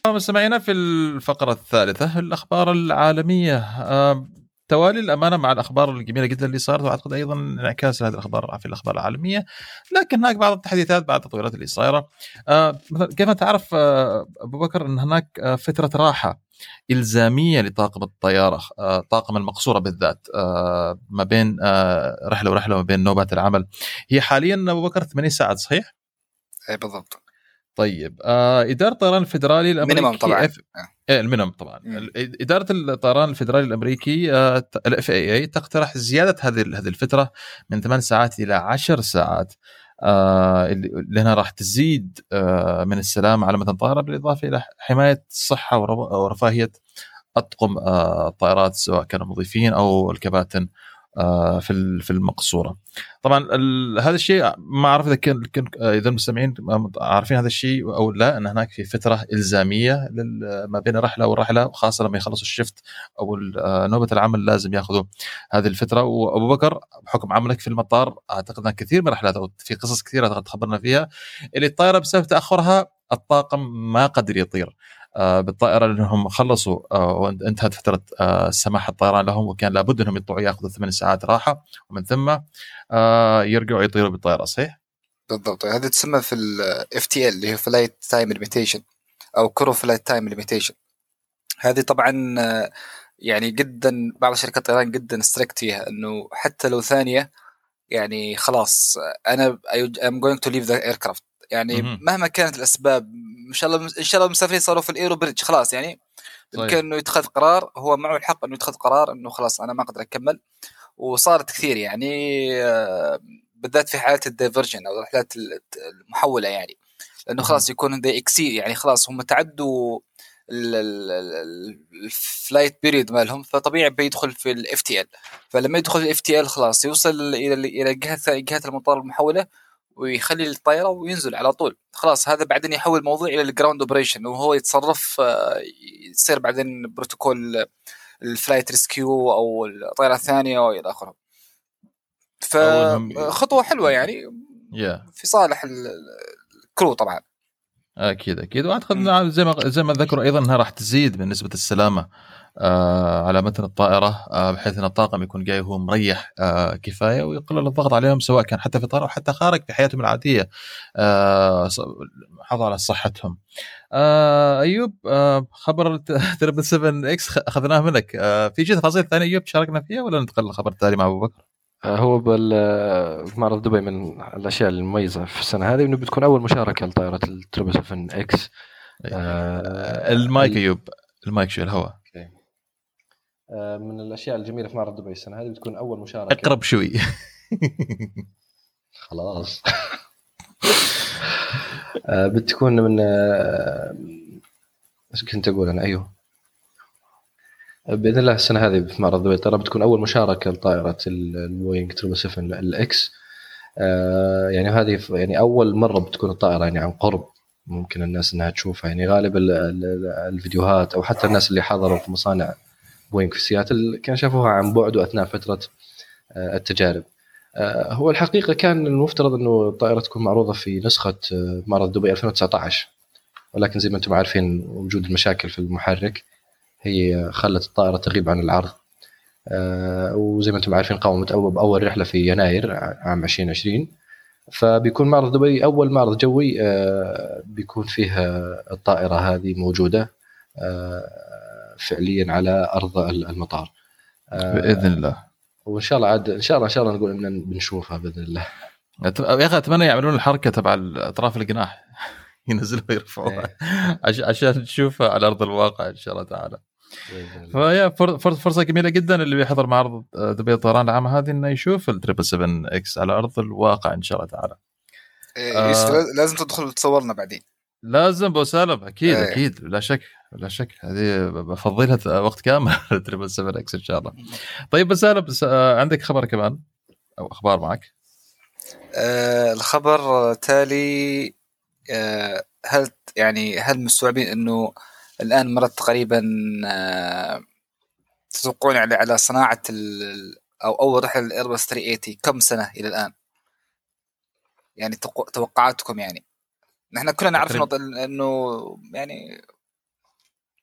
مستمعينا في الفقرة الثالثة الأخبار العالمية توالي الأمانة مع الأخبار الجميلة جدا اللي صارت وأعتقد أيضا انعكاس هذه الأخبار في الأخبار العالمية. لكن هناك بعض التحديثات بعض التطويرات اللي صايرة. آه مثلا كيف تعرف آه أبو بكر أن هناك آه فترة راحة إلزامية لطاقم الطيارة طاقم المقصورة بالذات ما بين رحلة ورحلة وما بين نوبات العمل. هي حاليا أبو بكر 8 ساعات صحيح؟ اي بالضبط. طيب آه إدارة الطيران الفدرالي الأمريكي minimum طبعا. إيه ال minimum طبعا مم. إدارة الطيران الفدرالي الأمريكي ال FAA تقترح زيادة هذه هذه الفترة من ثمان ساعات إلى عشر ساعات آه اللي- لانها راح تزيد آه من السلامه على متن الطائره بالإضافة إلى حماية الصحة ورف- ورفاهية أطقم آه الطائرات سواء كانوا مضيفين أو الكباتن في ال- في المقصورة. طبعا هذا الشيء ما أعرف إذا كان آه، إذا المستمعين عارفين هذا الشيء أو لا أن هناك في فترة إلزامية ما بين الرحلة والرحلة وخاصه لما يخلصوا الشفت أو آه، نوبة العمل لازم ياخذوا هذه الفترة وأبو بكر بحكم عملك في المطار أعتقد أن كثير من الرحلات أو في قصص كثيرة تخبرنا فيها اللي الطائره بسبب تأخرها الطاقم ما قدر يطير آه، بالطائرة لأنهم خلصوا آه، وانتهت فترة آه، سماح الطيران لهم وكان لابد أنهم يطلعوا يأخذوا ثمان ساعات راحة ومن ثم آه، يرجعوا يطيروا بالطائره صحيح؟ بالضبط هذه تسمى في ال FTL اللي هي flight time limitation أو crew flight time limitation هذه طبعا آه، يعني جدا بعض شركات الطيران جدا strict فيها إنه حتى لو ثانية يعني خلاص آه، أنا I'm going to leave the aircraft يعني مهم. مهما كانت الأسباب إن شاء الله إن شاء الله المسافرين صاروا في ال aerobridge خلاص يعني. يمكن إنه يتخذ قرار هو معه الحق إنه يتخذ قرار إنه خلاص أنا ما أقدر أكمل. وصارت كثير يعني آه، بالذات في حالات ال diversion أو الرحلات المحولة يعني. لأنه خلاص يكون ذي اكسي يعني خلاص هم تعدوا ال flight period مالهم فطبيعي بيدخل في ال FTL فلما يدخل ال FTL خلاص يوصل إلى إلى جهة جهة المطار المحولة ويخلي الطائرة وينزل على طول. خلاص هذا بعدين يحول الموضوع إلى ال ground operation وهو يتصرف آه، يصير بعدين بروتوكول ال flight rescue أو الطائرة الثانية وإلى آخره. فخطوه حلوة يعني يا في صالح ال- الـ crew طبعا. أكيد أكيد. وأعتقد زي ما زي ما ذكروا أيضا إنها راح تزيد من نسبه السلامه على متن الطائرة آه بحيث إن الطاقم يكون جاي وهو مريح آه كفاية ويقلل الضغط عليهم سواء كان حتى في الطائره أو حتى خارج في حياتهم العادية آه حافظوا على صحتهم. آه أيوب آه خبر [LAUGHS] triple 7 X أخذناه منك آه في شيء تفاصيل ثانية أيوب تشاركنا فيها ولا ننتقل للخبر التالي مع أبو بكر؟ آه، هو بال آه، في معرض دبي من الأشياء المميزة في السنة هذه إنه بتكون أول مشاركة لطائرة ال triple 7 X آه، المايك ال- أيوب المايك شوي الهواء آه، من الأشياء الجميلة في معرض دبي السنة هذه بتكون أول مشاركة. اقرب شوي. [LAUGHS] خلاص. [LAUGHS] آه، بتكون من آه، إيش كنت أقول أنا؟ أيوه. بإذن الله السنة هذه في معرض دبي ترى بتكون أول مشاركة لطائرة ال- البوينغ 777 ال X آه، يعني هذه يعني أول مرة بتكون الطائرة يعني عن قرب ممكن الناس إنها تشوفها. يعني غالب ال- ال- الفيديوهات أو حتى الناس اللي حضروا في مصانع بوينغ في سياتل كانوا شافوها عن بعد واثناء فترة آه، التجارب. آه، هو الحقيقة كان المفترض إنه الطائره تكون معروضة في نسخة آه، معرض دبي 2019 ولكن زي ما أنتم عارفين وجود المشاكل في المحرك هي خلت الطائرة تغيب عن العرض. وزي ما أنتم عارفين قامت بأول رحلة في يناير عام 2020 فبيكون معرض دبي أول معرض جوي بيكون فيه الطائرة هذه موجودة فعليا على أرض المطار. آه، بإذن الله. وإن شاء الله عاد إن شاء الله إن شاء الله نقول إن بنشوفها بإذن الله. يا أخي أتمنى يعملون الحركة تبع أطراف الجناح [LAUGHS] ينزلوا ويرفعوها عش- عشان نشوفها على أرض الواقع إن شاء الله تعالى. فر- فرصة جميلة جدا اللي بيحضر معرض دبي الطيران العام هذه إنه يشوف ال triple 7 X على أرض الواقع إن شاء الله تعالى. إيه، آه. لازم تدخل وتصورنا بعدين. لازم ابو سالم أكيد إيه. أكيد لا شك. لا شك هذه بفضلها وقت كامل [LAUGHS] ال triple 7 X إن شاء الله. طيب ابو سالم س- آه، عندك خبر كمان؟ أو أخبار معك؟ آه الخبر التالي آه هل يعني هل مستوعبين إنه الآن مرت تقريبا آه تتوقعون على على صناعة أو أول رحلة الايرباص 380 كم سنة إلى الآن؟ يعني توق- توقعاتكم يعني. نحن كلنا نعرف إنه يعني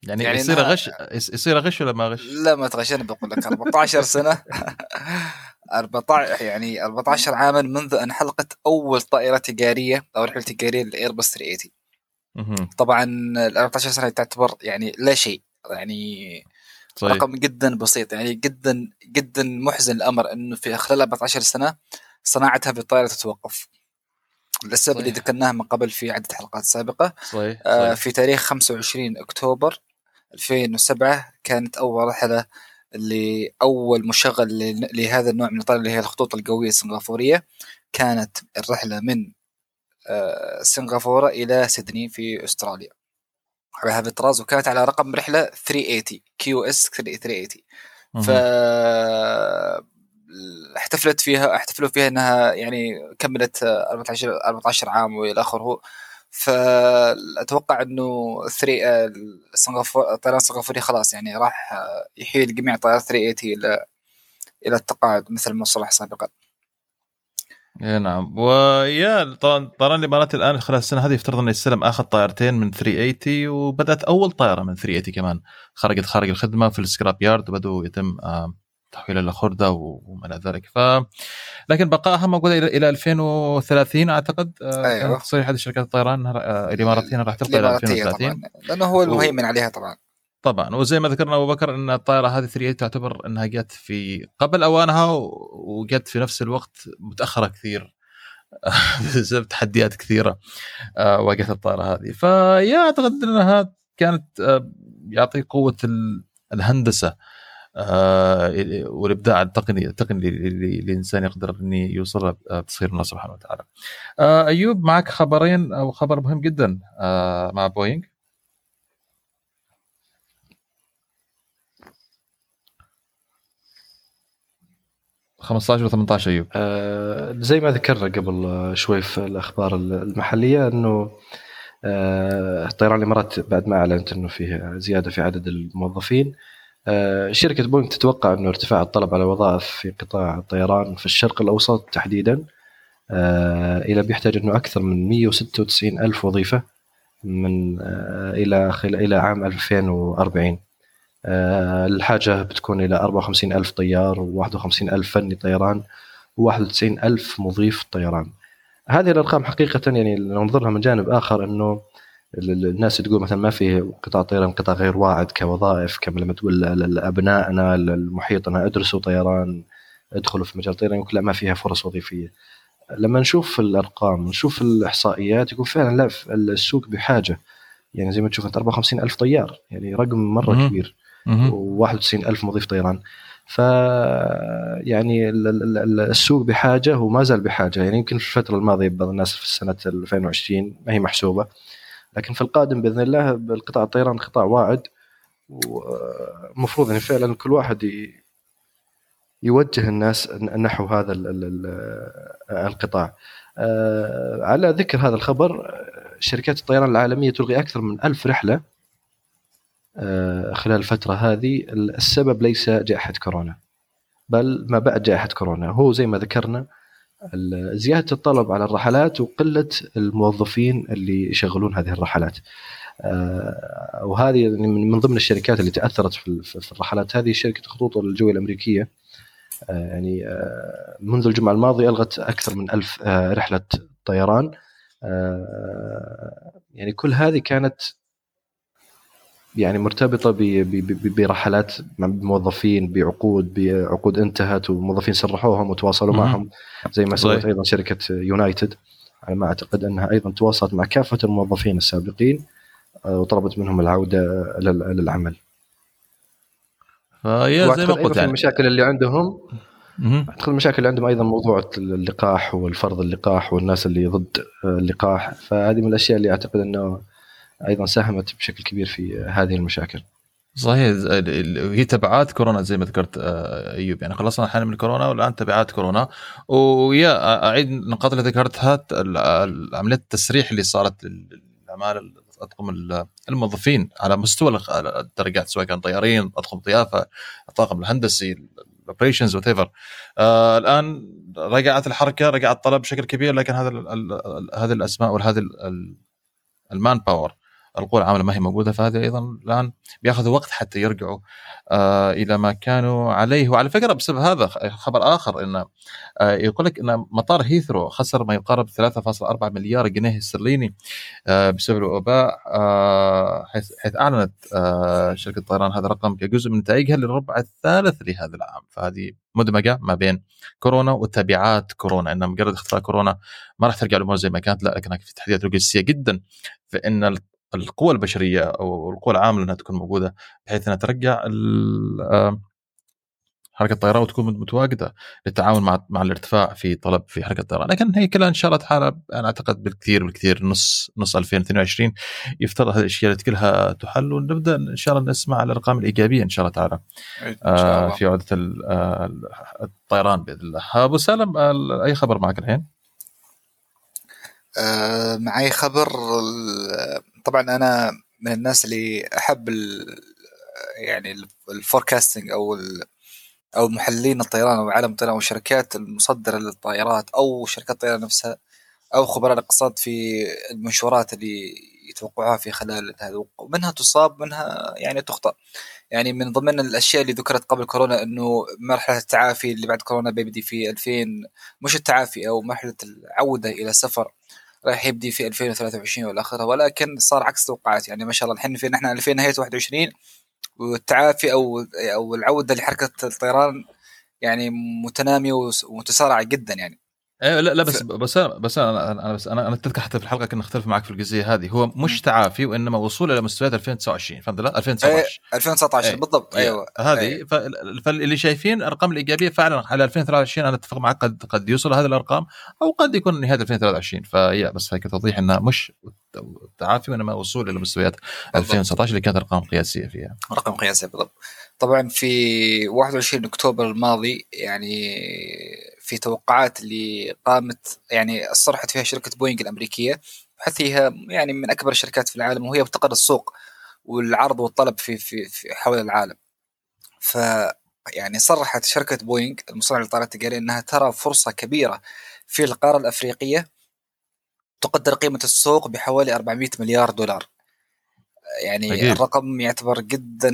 يعني, يعني يصير غش يص- يصير غش ولا ما غش؟ لا ما تغش أنا بقول لك؟ 14 سنة. [LAUGHS] 14 يعني 14 عاما منذ أن حلقت أول طائرة تجارية أو رحلة تجارية للايرباص 380 مهم. طبعا ال 14 سنه تعتبر يعني لا شيء يعني صحيح. رقم جدا بسيط يعني جدا جدا محزن الأمر إنه في خلال 14 سنة صناعه هذه الطائره تتوقف. للسبب اللي. ذكرناه من قبل في عدة حلقات سابقة صحيح, آه، صحيح. في تاريخ 25 أكتوبر 2007 كانت أول رحلة لأول مشغل لهذا النوع من الطائره اللي هي الخطوط الجويه السنغافورية كانت الرحلة من آه، سنغافورة إلى سيدني في أستراليا على هذا الطراز وكانت على رقم رحلة 380 QS 380 ف. احتفلت فيها احتفلوا فيها إنها يعني كملت 14 14 عام والى آخره. فأتوقع إنه 3 سنغافور الطيران السنغافوري خلاص يعني راح يحيل جميع طائرات 380 إلى إلى التقاعد مثل ما صرح سابقا اي نعم. ويا طيران الاماراتي الآن خلال السنة هذه يفترض انه يستلم اخذ طائرتين من 380 وبدأت أول طائره من 380 كمان خرجت خارج الخدمة في السكراب يارد وبدوا يتم آه، تحويلها إلى خردة وما إلى ذلك. ف لكن بقائها موجودة إلى إلى 2030 أعتقد. آه،. كانت تصريح هذه شركات الطيران آه، الإماراتية راح تبقى إلى الاماراتيه 2030 طبعا لأنه هو المهيمن عليها طبعا. طبعا. وزي ما ذكرنا أبو بكر إن الطائره هذه 3 تعتبر إنها جت في قبل أوانها و- وجت في نفس الوقت متأخرة كثير. [LAUGHS] بسبب تحديات كثيرة آه، واجهت الطائره هذه. فيا أعتقد إنها كانت يعطي قوة ال- الهندسة. آه، والإبداع التقني التقني اللي الإنسان يقدر ان يوصل بتصوير الله سبحانه وتعالى. آه، أيوب معك خبرين أو خبر مهم جدا آه، مع بوينغ؟ 15 و 18 أيوب؟ آه، زي ما ذكرنا قبل آه، شوي في الأخبار المحلية إنه آه، طيران الإمارات بعد ما أعلنت إنه فيه زيادة في عدد الموظفين. آه، شركة بوينغ تتوقع إنه ارتفاع الطلب على وظائف في قطاع الطيران في الشرق الأوسط تحديدا آه، إلى بيحتاج إنه أكثر من 196 ألف وظيفة من آه، إلى خل... إلى عام 2040 آه، الحاجة بتكون إلى 54 ألف طيار و51 ألف فني طيران و91 ألف مضيف طيران. هذه الأرقام حقيقه يعني ننظر لها من جانب ال- ال- الناس تقول مثلا ما في قطاع طيران قطاع غير واعد كوظائف كما لما تقول لأبنائنا المحيطنا ادرسوا طيران ادخلوا في مجال الطيران يقول لا ما فيها فرص وظيفية. لما نشوف الأرقام ونشوف الإحصائيات يقول فعلا لا السوق بحاجة. يعني زي ما تشوف انت 54 ألف طيار يعني رقم مرة مهم. كبير. مهم. و91 ألف مضيف طيران. ف يعني ال- ال- ال- السوق بحاجة وما زال بحاجة. يعني يمكن في الفترة الماضية بعض الناس في سنه 2020 ما هي محسوبة. لكن في القادم بإذن الله القطاع الطيران قطاع واعد ومفروض يعني فعلا كل واحد يوجه الناس نحو هذا ال- ال- ال- القطاع. آه، على ذكر هذا الخبر شركات الطيران العالمية تلغي أكثر من ألف رحلة آه، خلال الفترة هذه. السبب ليس جائحة كورونا بل ما بعد جائحة كورونا. هو زي ما ذكرنا زيادة الطلب على الرحلات وقلة الموظفين اللي يشغلون هذه الرحلات. آه، وهذه يعني من من ضمن الشركات اللي تأثرت في ال- في الرحلات. هذه شركة الخطوط الجوية الأمريكية. آه، يعني آه، منذ الجمعة الماضية ألغت أكثر من ألف رحلة طيران. يعني كل هذه كانت يعني مرتبطة برحلات موظفين بعقود بعقود انتهت وموظفين سرحوهم وتواصلوا مهم. معهم زي ما سوت. أيضا شركة يونايتد على ما أعتقد أنها أيضا تواصلت مع كافة الموظفين السابقين آه، وطلبت منهم العودة لل- للعمل فيا زي وأعتقد ما قلت يعني المشاكل اللي عندهم. أعتقد المشاكل اللي عندهم أيضا موضوع اللقاح والفرض اللقاح والناس اللي ضد اللقاح فهذه من الأشياء اللي أعتقد أنه أيضا ساهمت بشكل كبير في هذه المشاكل. صحيح هي تبعات كورونا زي ما ذكرت آه، أيوب. يعني خلصنا الحين من كورونا والآن تبعات كورونا. ويا أعيد النقاط اللي ذكرتها عملية التسريح اللي صارت للأعمال أطقم ال- الموظفين على مستوى الدرجات سواء كان طيارين أطقم ضيافة الطاقم الهندسي ال operations whatever الآن رجعت الحركة رجع الطلب بشكل كبير لكن هذا هذه الأسماء وهذه ال- ال- ال manpower القوى العاملة ما هي موجودة فهذا أيضا الآن بياخذوا وقت حتى يرجعوا آه إلى ما كانوا عليه. وعلى فكرة بسبب هذا خبر آخر انه آه يقول لك إن مطار هيثرو خسر ما يقارب 3.4 مليار جنيه استرليني آه بسبب الوباء حيث, أعلنت شركة الطيران هذا الرقم كجزء من نتائجها للربع الثالث لهذا العام. فهذه مدمجة ما بين كورونا وتبعات كورونا. إن مجرد اختفاء كورونا ما راح ترجع الأمور زي ما كانت لا لكن في تحديات لوجستية جدا فإن القوى البشرية أو القوى العامله انها تكون موجودة بحيث إنها ترجع حركة الطيران وتكون متواجدة للتعاون مع مع الارتفاع في طلب في حركة الطيران لكن هي كلها إن شاء الله تعالى أنا أعتقد بالكثير بالكثير نص نص 2022 يفترض هذه الأشياء كلها تحل ونبدأ إن شاء الله نسمع الأرقام الإيجابية إن شاء الله تعالى إن شاء الله. في عودة الطيران بإذن الله أبو سالم أي خبر معك الحين؟ آه معي خبر طبعا أنا من الناس اللي أحب يعني الفوركاستنج أو أو محللين الطيران أو عالم الطيران أو المصدرة للطائرات أو شركات الطيران نفسها أو خبراء الاقتصاد في المنشورات اللي يتوقعوها في خلال هذا ومنها تصاب منها يعني تخطأ. يعني من ضمن الأشياء اللي ذكرت قبل كورونا إنه مرحلة التعافي اللي بعد كورونا بيبدي في 2000 مش التعافي أو مرحلة العودة إلى السفر راح يبدي في 2023 والآخرة ولكن صار عكس توقعات يعني ما شاء الله الحين في نحن 2000 نهايه 21 والتعافي أو أو العودة لحركة الطيران يعني متنامية ومتسارعة جدا يعني. أيوه لا لا بس ف... بس أنا بس أنا أنا بس أنا أنا أتذكر حتى في الحلقة كنا نختلف معك في الجزئية هذه. هو مش تعافي وإنما وصول إلى مستويات 2029 فهمت لا؟ 2019 أيه 2019 أيه. بالضبط. أيوه. هذه أيه. فاللي شايفين الأرقام الإيجابية فعلا على 2023 أنا أتفق معك قد قد يوصل هذه الأرقام أو قد يكون نهاية 2023 فهي بس هيك توضيح إنها مش تعافي وإنما وصول إلى مستويات 2019 اللي كانت أرقام قياسية فيها. رقم قياسي بالضبط. طبعا في 21 أكتوبر الماضي يعني في توقعات اللي قامت يعني صرحت فيها شركة بوينغ الأمريكية بحيث يعني من أكبر الشركات في العالم وهي بتقر السوق والعرض والطلب في في, في حول العالم. ف يعني صرحت شركة بوينغ المصنع للطائرات التجاريه إنها ترى فرصة كبيرة في القارة الأفريقية تقدر قيمة السوق بحوالي 400 مليار دولار. يعني أكيد. الرقم يعتبر جدا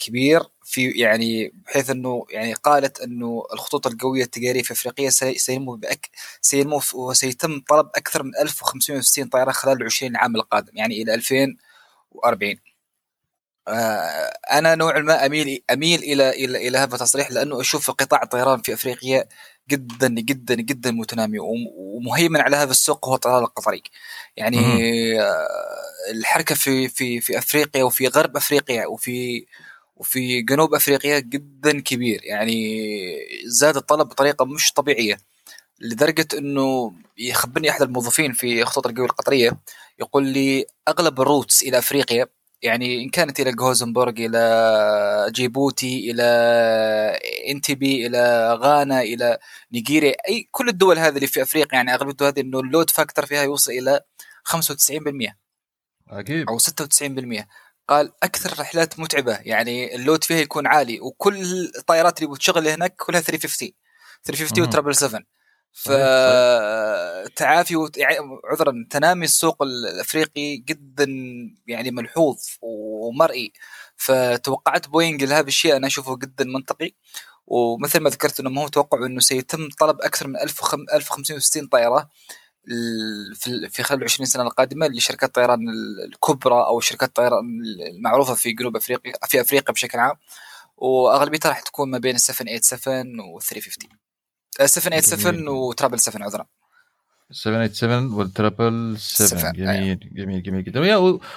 كبير في يعني بحيث إنه يعني قالت إنه الخطوط القوية التجارية في أفريقيا سينمو بأك سينمو وسيتم طلب أكثر من 1560 طائره خلال 20 عام القادم يعني إلى 2040 آه أنا نوعا ما أميل أميل إلى إلى إلى هذا التصريح لأنه أشوف قطاع الطيران في أفريقيا جدا جدا جدا متنامي ومهيمن على هذا السوق هو الطيران القطري يعني الحركة في في في أفريقيا وفي غرب أفريقيا وفي وفي جنوب أفريقيا جدا كبير. يعني زاد الطلب بطريقة مش طبيعية لدرجة إنه يخبرني أحد الموظفين في خطوط القوى القطرية يقول لي أغلب الروتس إلى أفريقيا يعني إن كانت إلى جوزنبورغ إلى جيبوتي إلى انتبي إلى غانا إلى نيجيريا أي كل الدول هذه اللي في أفريقيا يعني اغلبيته هذه إنه ال load factor فيها يوصل إلى 95% أكيد. أو 96% قال أكثر الرحلات متعبة يعني ال load فيها يكون عالي وكل الطائرات اللي بتشغل هناك كلها 350 350 و triple 7 فتعافي وت... يعني عذرا تنامي السوق الأفريقي جدا يعني ملحوظ ومرئي. فتوقعت بوينغ لهذا الشيء أنا أشوفه جدا منطقي. ومثل ما ذكرت إنه ما هو توقع إنه سيتم طلب أكثر من 1560 طائرة. في في خلال 20 سنة القادمة لشركات الطيران الكبرى أو شركات الطيران المعروفة في جنوب افريقيا في أفريقيا بشكل عام. وأغلبيتها راح تكون ما بين ال 787 و 350 787 و triple 7 عذرا. 787 وال triple 7 جميل جميل جميل جدا.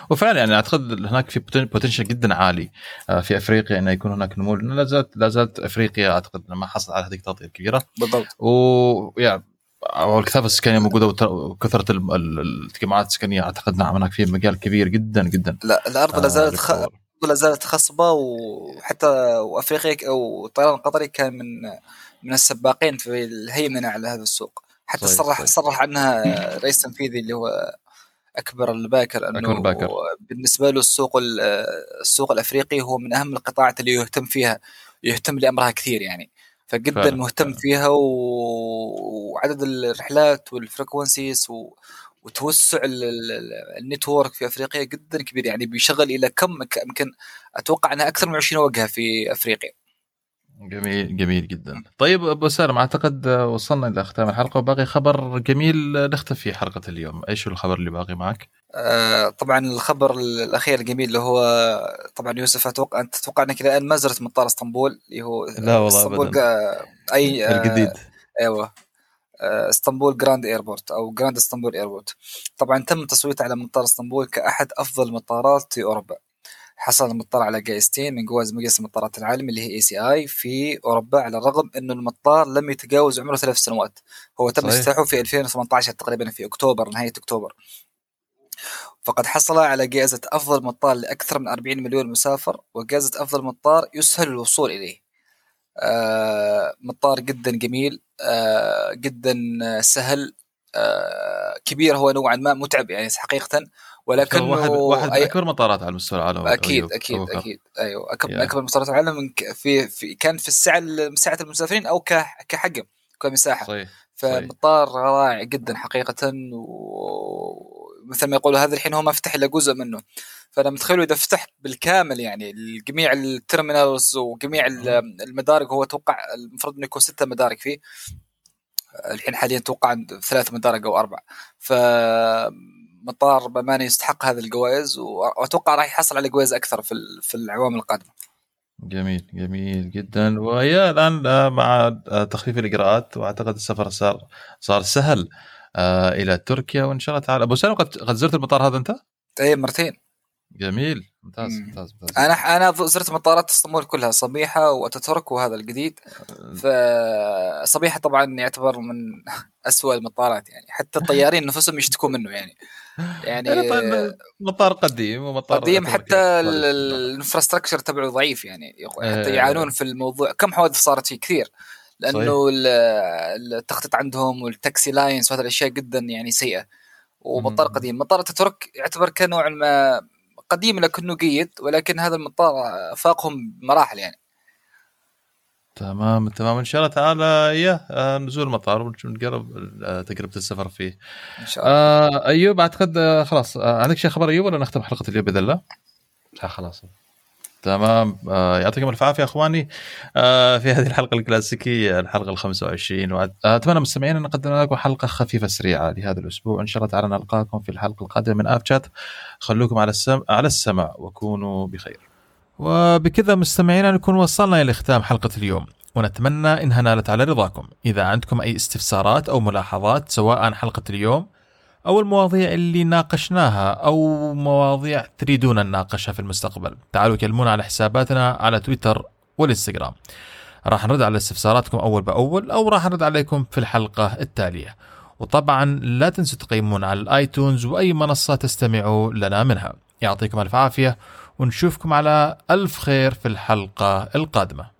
وفعلا يعني أعتقد هناك في potential جدا عالي آه، في أفريقيا إنه يكون هناك نمو لا زالت لا زالت أفريقيا أعتقد ما حصل على هذه التغطية الكبيرة. بالضبط. ويعني الكثافه السكانية موجودة وكثرة التجمعات السكانية أعتقد نعم هناك في مجال كبير جدا جدا. لا الأرض لا زالت خ... لا زالت خصبة وحتى وأفريقيا أو الطيران القطري كان من من السباقين في الهيمنة على هذا السوق. حتى صرح صحيح. صرح عنها رئيس تنفيذي اللي هو أكبر الباكر أنه أكبر باكر. بالنسبة له السوق السوق الأفريقي هو من أهم القطاعات اللي يهتم فيها يهتم لأمرها كثير يعني. فجدا فعلا. مهتم فيها و... وعدد الرحلات وال frequencies و... وتوسع ال network في أفريقيا جدا كبير يعني بيشغل إلى كم يمكن أتوقع إنها أكثر من 20 وجهة في أفريقيا جميل جميل جدا. طيب أبو سالم أعتقد وصلنا إلى ختام الحلقة وباقي خبر جميل نختم فيه حلقة اليوم. أيش هو الخبر اللي باقي معك؟ آه طبعا الخبر الأخير الجميل اللي هو طبعا يوسف أتوقع أنت تتوقع إنك الآن ما زرت مطار إسطنبول؟ اللي هو لا والله إسطنبول أي آه الجديد. أيوه. آه، إسطنبول Grand Airport أو Grand إسطنبول Airport. طبعا تم تصويته على مطار إسطنبول كأحد أفضل المطارات في اوروبا حصل المطار على جائزتين من جوائز مجلس المطارات العالمي اللي هي ACI في أوروبا على الرغم إنه المطار لم يتجاوز عمره ثلاث سنوات. هو تم افتتاحه في 2018 تقريبا في أكتوبر نهاية أكتوبر. فقد حصل على جائزة أفضل مطار لأكثر من 40 مليون مسافر وجائزة أفضل مطار يسهل الوصول إليه. آه مطار جدا جميل آه جدا سهل آه كبير هو نوعا ما متعب يعني حقيقة. ولكن واحد واحد من أي... اكبر مطارات على مستوى العالم أكيد أيوه. أكيد أوكي. أكيد أيوه اكبر yeah. أكبر مطارات العالم في, في كان في السعة مساحه المسافرين أو كحجم كمساحه صحيح فمطار رائع جدا حقيقه ومثل ما يقولوا هذا الحين هو ما فتح إلا جزء منه فأنا متخيل إذا فتح بالكامل يعني جميع الترمينالز وجميع المدارج هو أتوقع المفروض إنه يكون ستة مدارج فيه الحين حاليا أتوقع ثلاث مدارج أو أربع ف مطار بامانه يستحق هذه الجوائز وأتوقع راح يحصل على جوائز أكثر في في الاعوام القادمة. جميل جميل جدا وهي الآن آه، مع آه، تخفيف الإجراءات وأعتقد السفر صار صار سهل آه، إلى تركيا وإن شاء الله تعالى أبو سالم قد قد زرت المطار هذا أنت؟ اي مرتين جميل ممتاز ممتاز ممتاز. أنا أنا زرت مطارات اسطنبول كلها صبيحة وأتاتورك وهذا الجديد. فصبيحه طبعا يعتبر من [LAUGHS] أسوأ المطارات يعني. حتى الطيارين نفسهم يشتكوا منه يعني. يعني مطار قديم ومطار قديم حتى ال infrastructure تبعه ضعيف يعني. حتى يعانون في الموضوع. كم حوادث صارت فيه؟ كثير. لأنه التخطيط عندهم وال taxi lines وهذه الأشياء جدا يعني سيئة. ومطار قديم. مطار أتاتورك يعتبر كنوع ما قديم لكنه جيد ولكن هذا المطار فاقهم بمراحل يعني. تمام تمام. إن شاء الله تعالى يا آه، نزول المطار ونقرب تجربه السفر فيه. إن شاء الله. آه أيوب أعتقد آه، خلاص. آه عندك شيء خبر أيوب ولا نختم حلقة اليوم بإذن الله؟ لا خلاص. تمام. آه يعطيكم الف عافية أخواني. آه في هذه الحلقة الكلاسيكية الحلقة ال 25 واتمنى مستمعين أن نقدم لكم حلقة خفيفة سريعة لهذا الأسبوع. إن شاء الله تعالى نلقاكم في الحلقة القادمة من اب شات خلوكم على السمع على السمع وكونوا بخير. وبكذا مستمعينا نكون وصلنا إلى ختام حلقة اليوم. ونتمنى إنها نالت على رضاكم. إذا عندكم أي استفسارات أو ملاحظات سواء عن حلقة اليوم أو المواضيع اللي ناقشناها أو مواضيع تريدون نناقشها في المستقبل. تعالوا كلمونا على حساباتنا على تويتر والإنستغرام. راح نرد على استفساراتكم أول بأول أو راح نرد عليكم في الحلقة التالية. وطبعا لا تنسوا تقيمونا على الآيتونز وأي منصة تستمعوا لنا منها. يعطيكم ألف عافية ونشوفكم على ألف خير في الحلقة القادمة.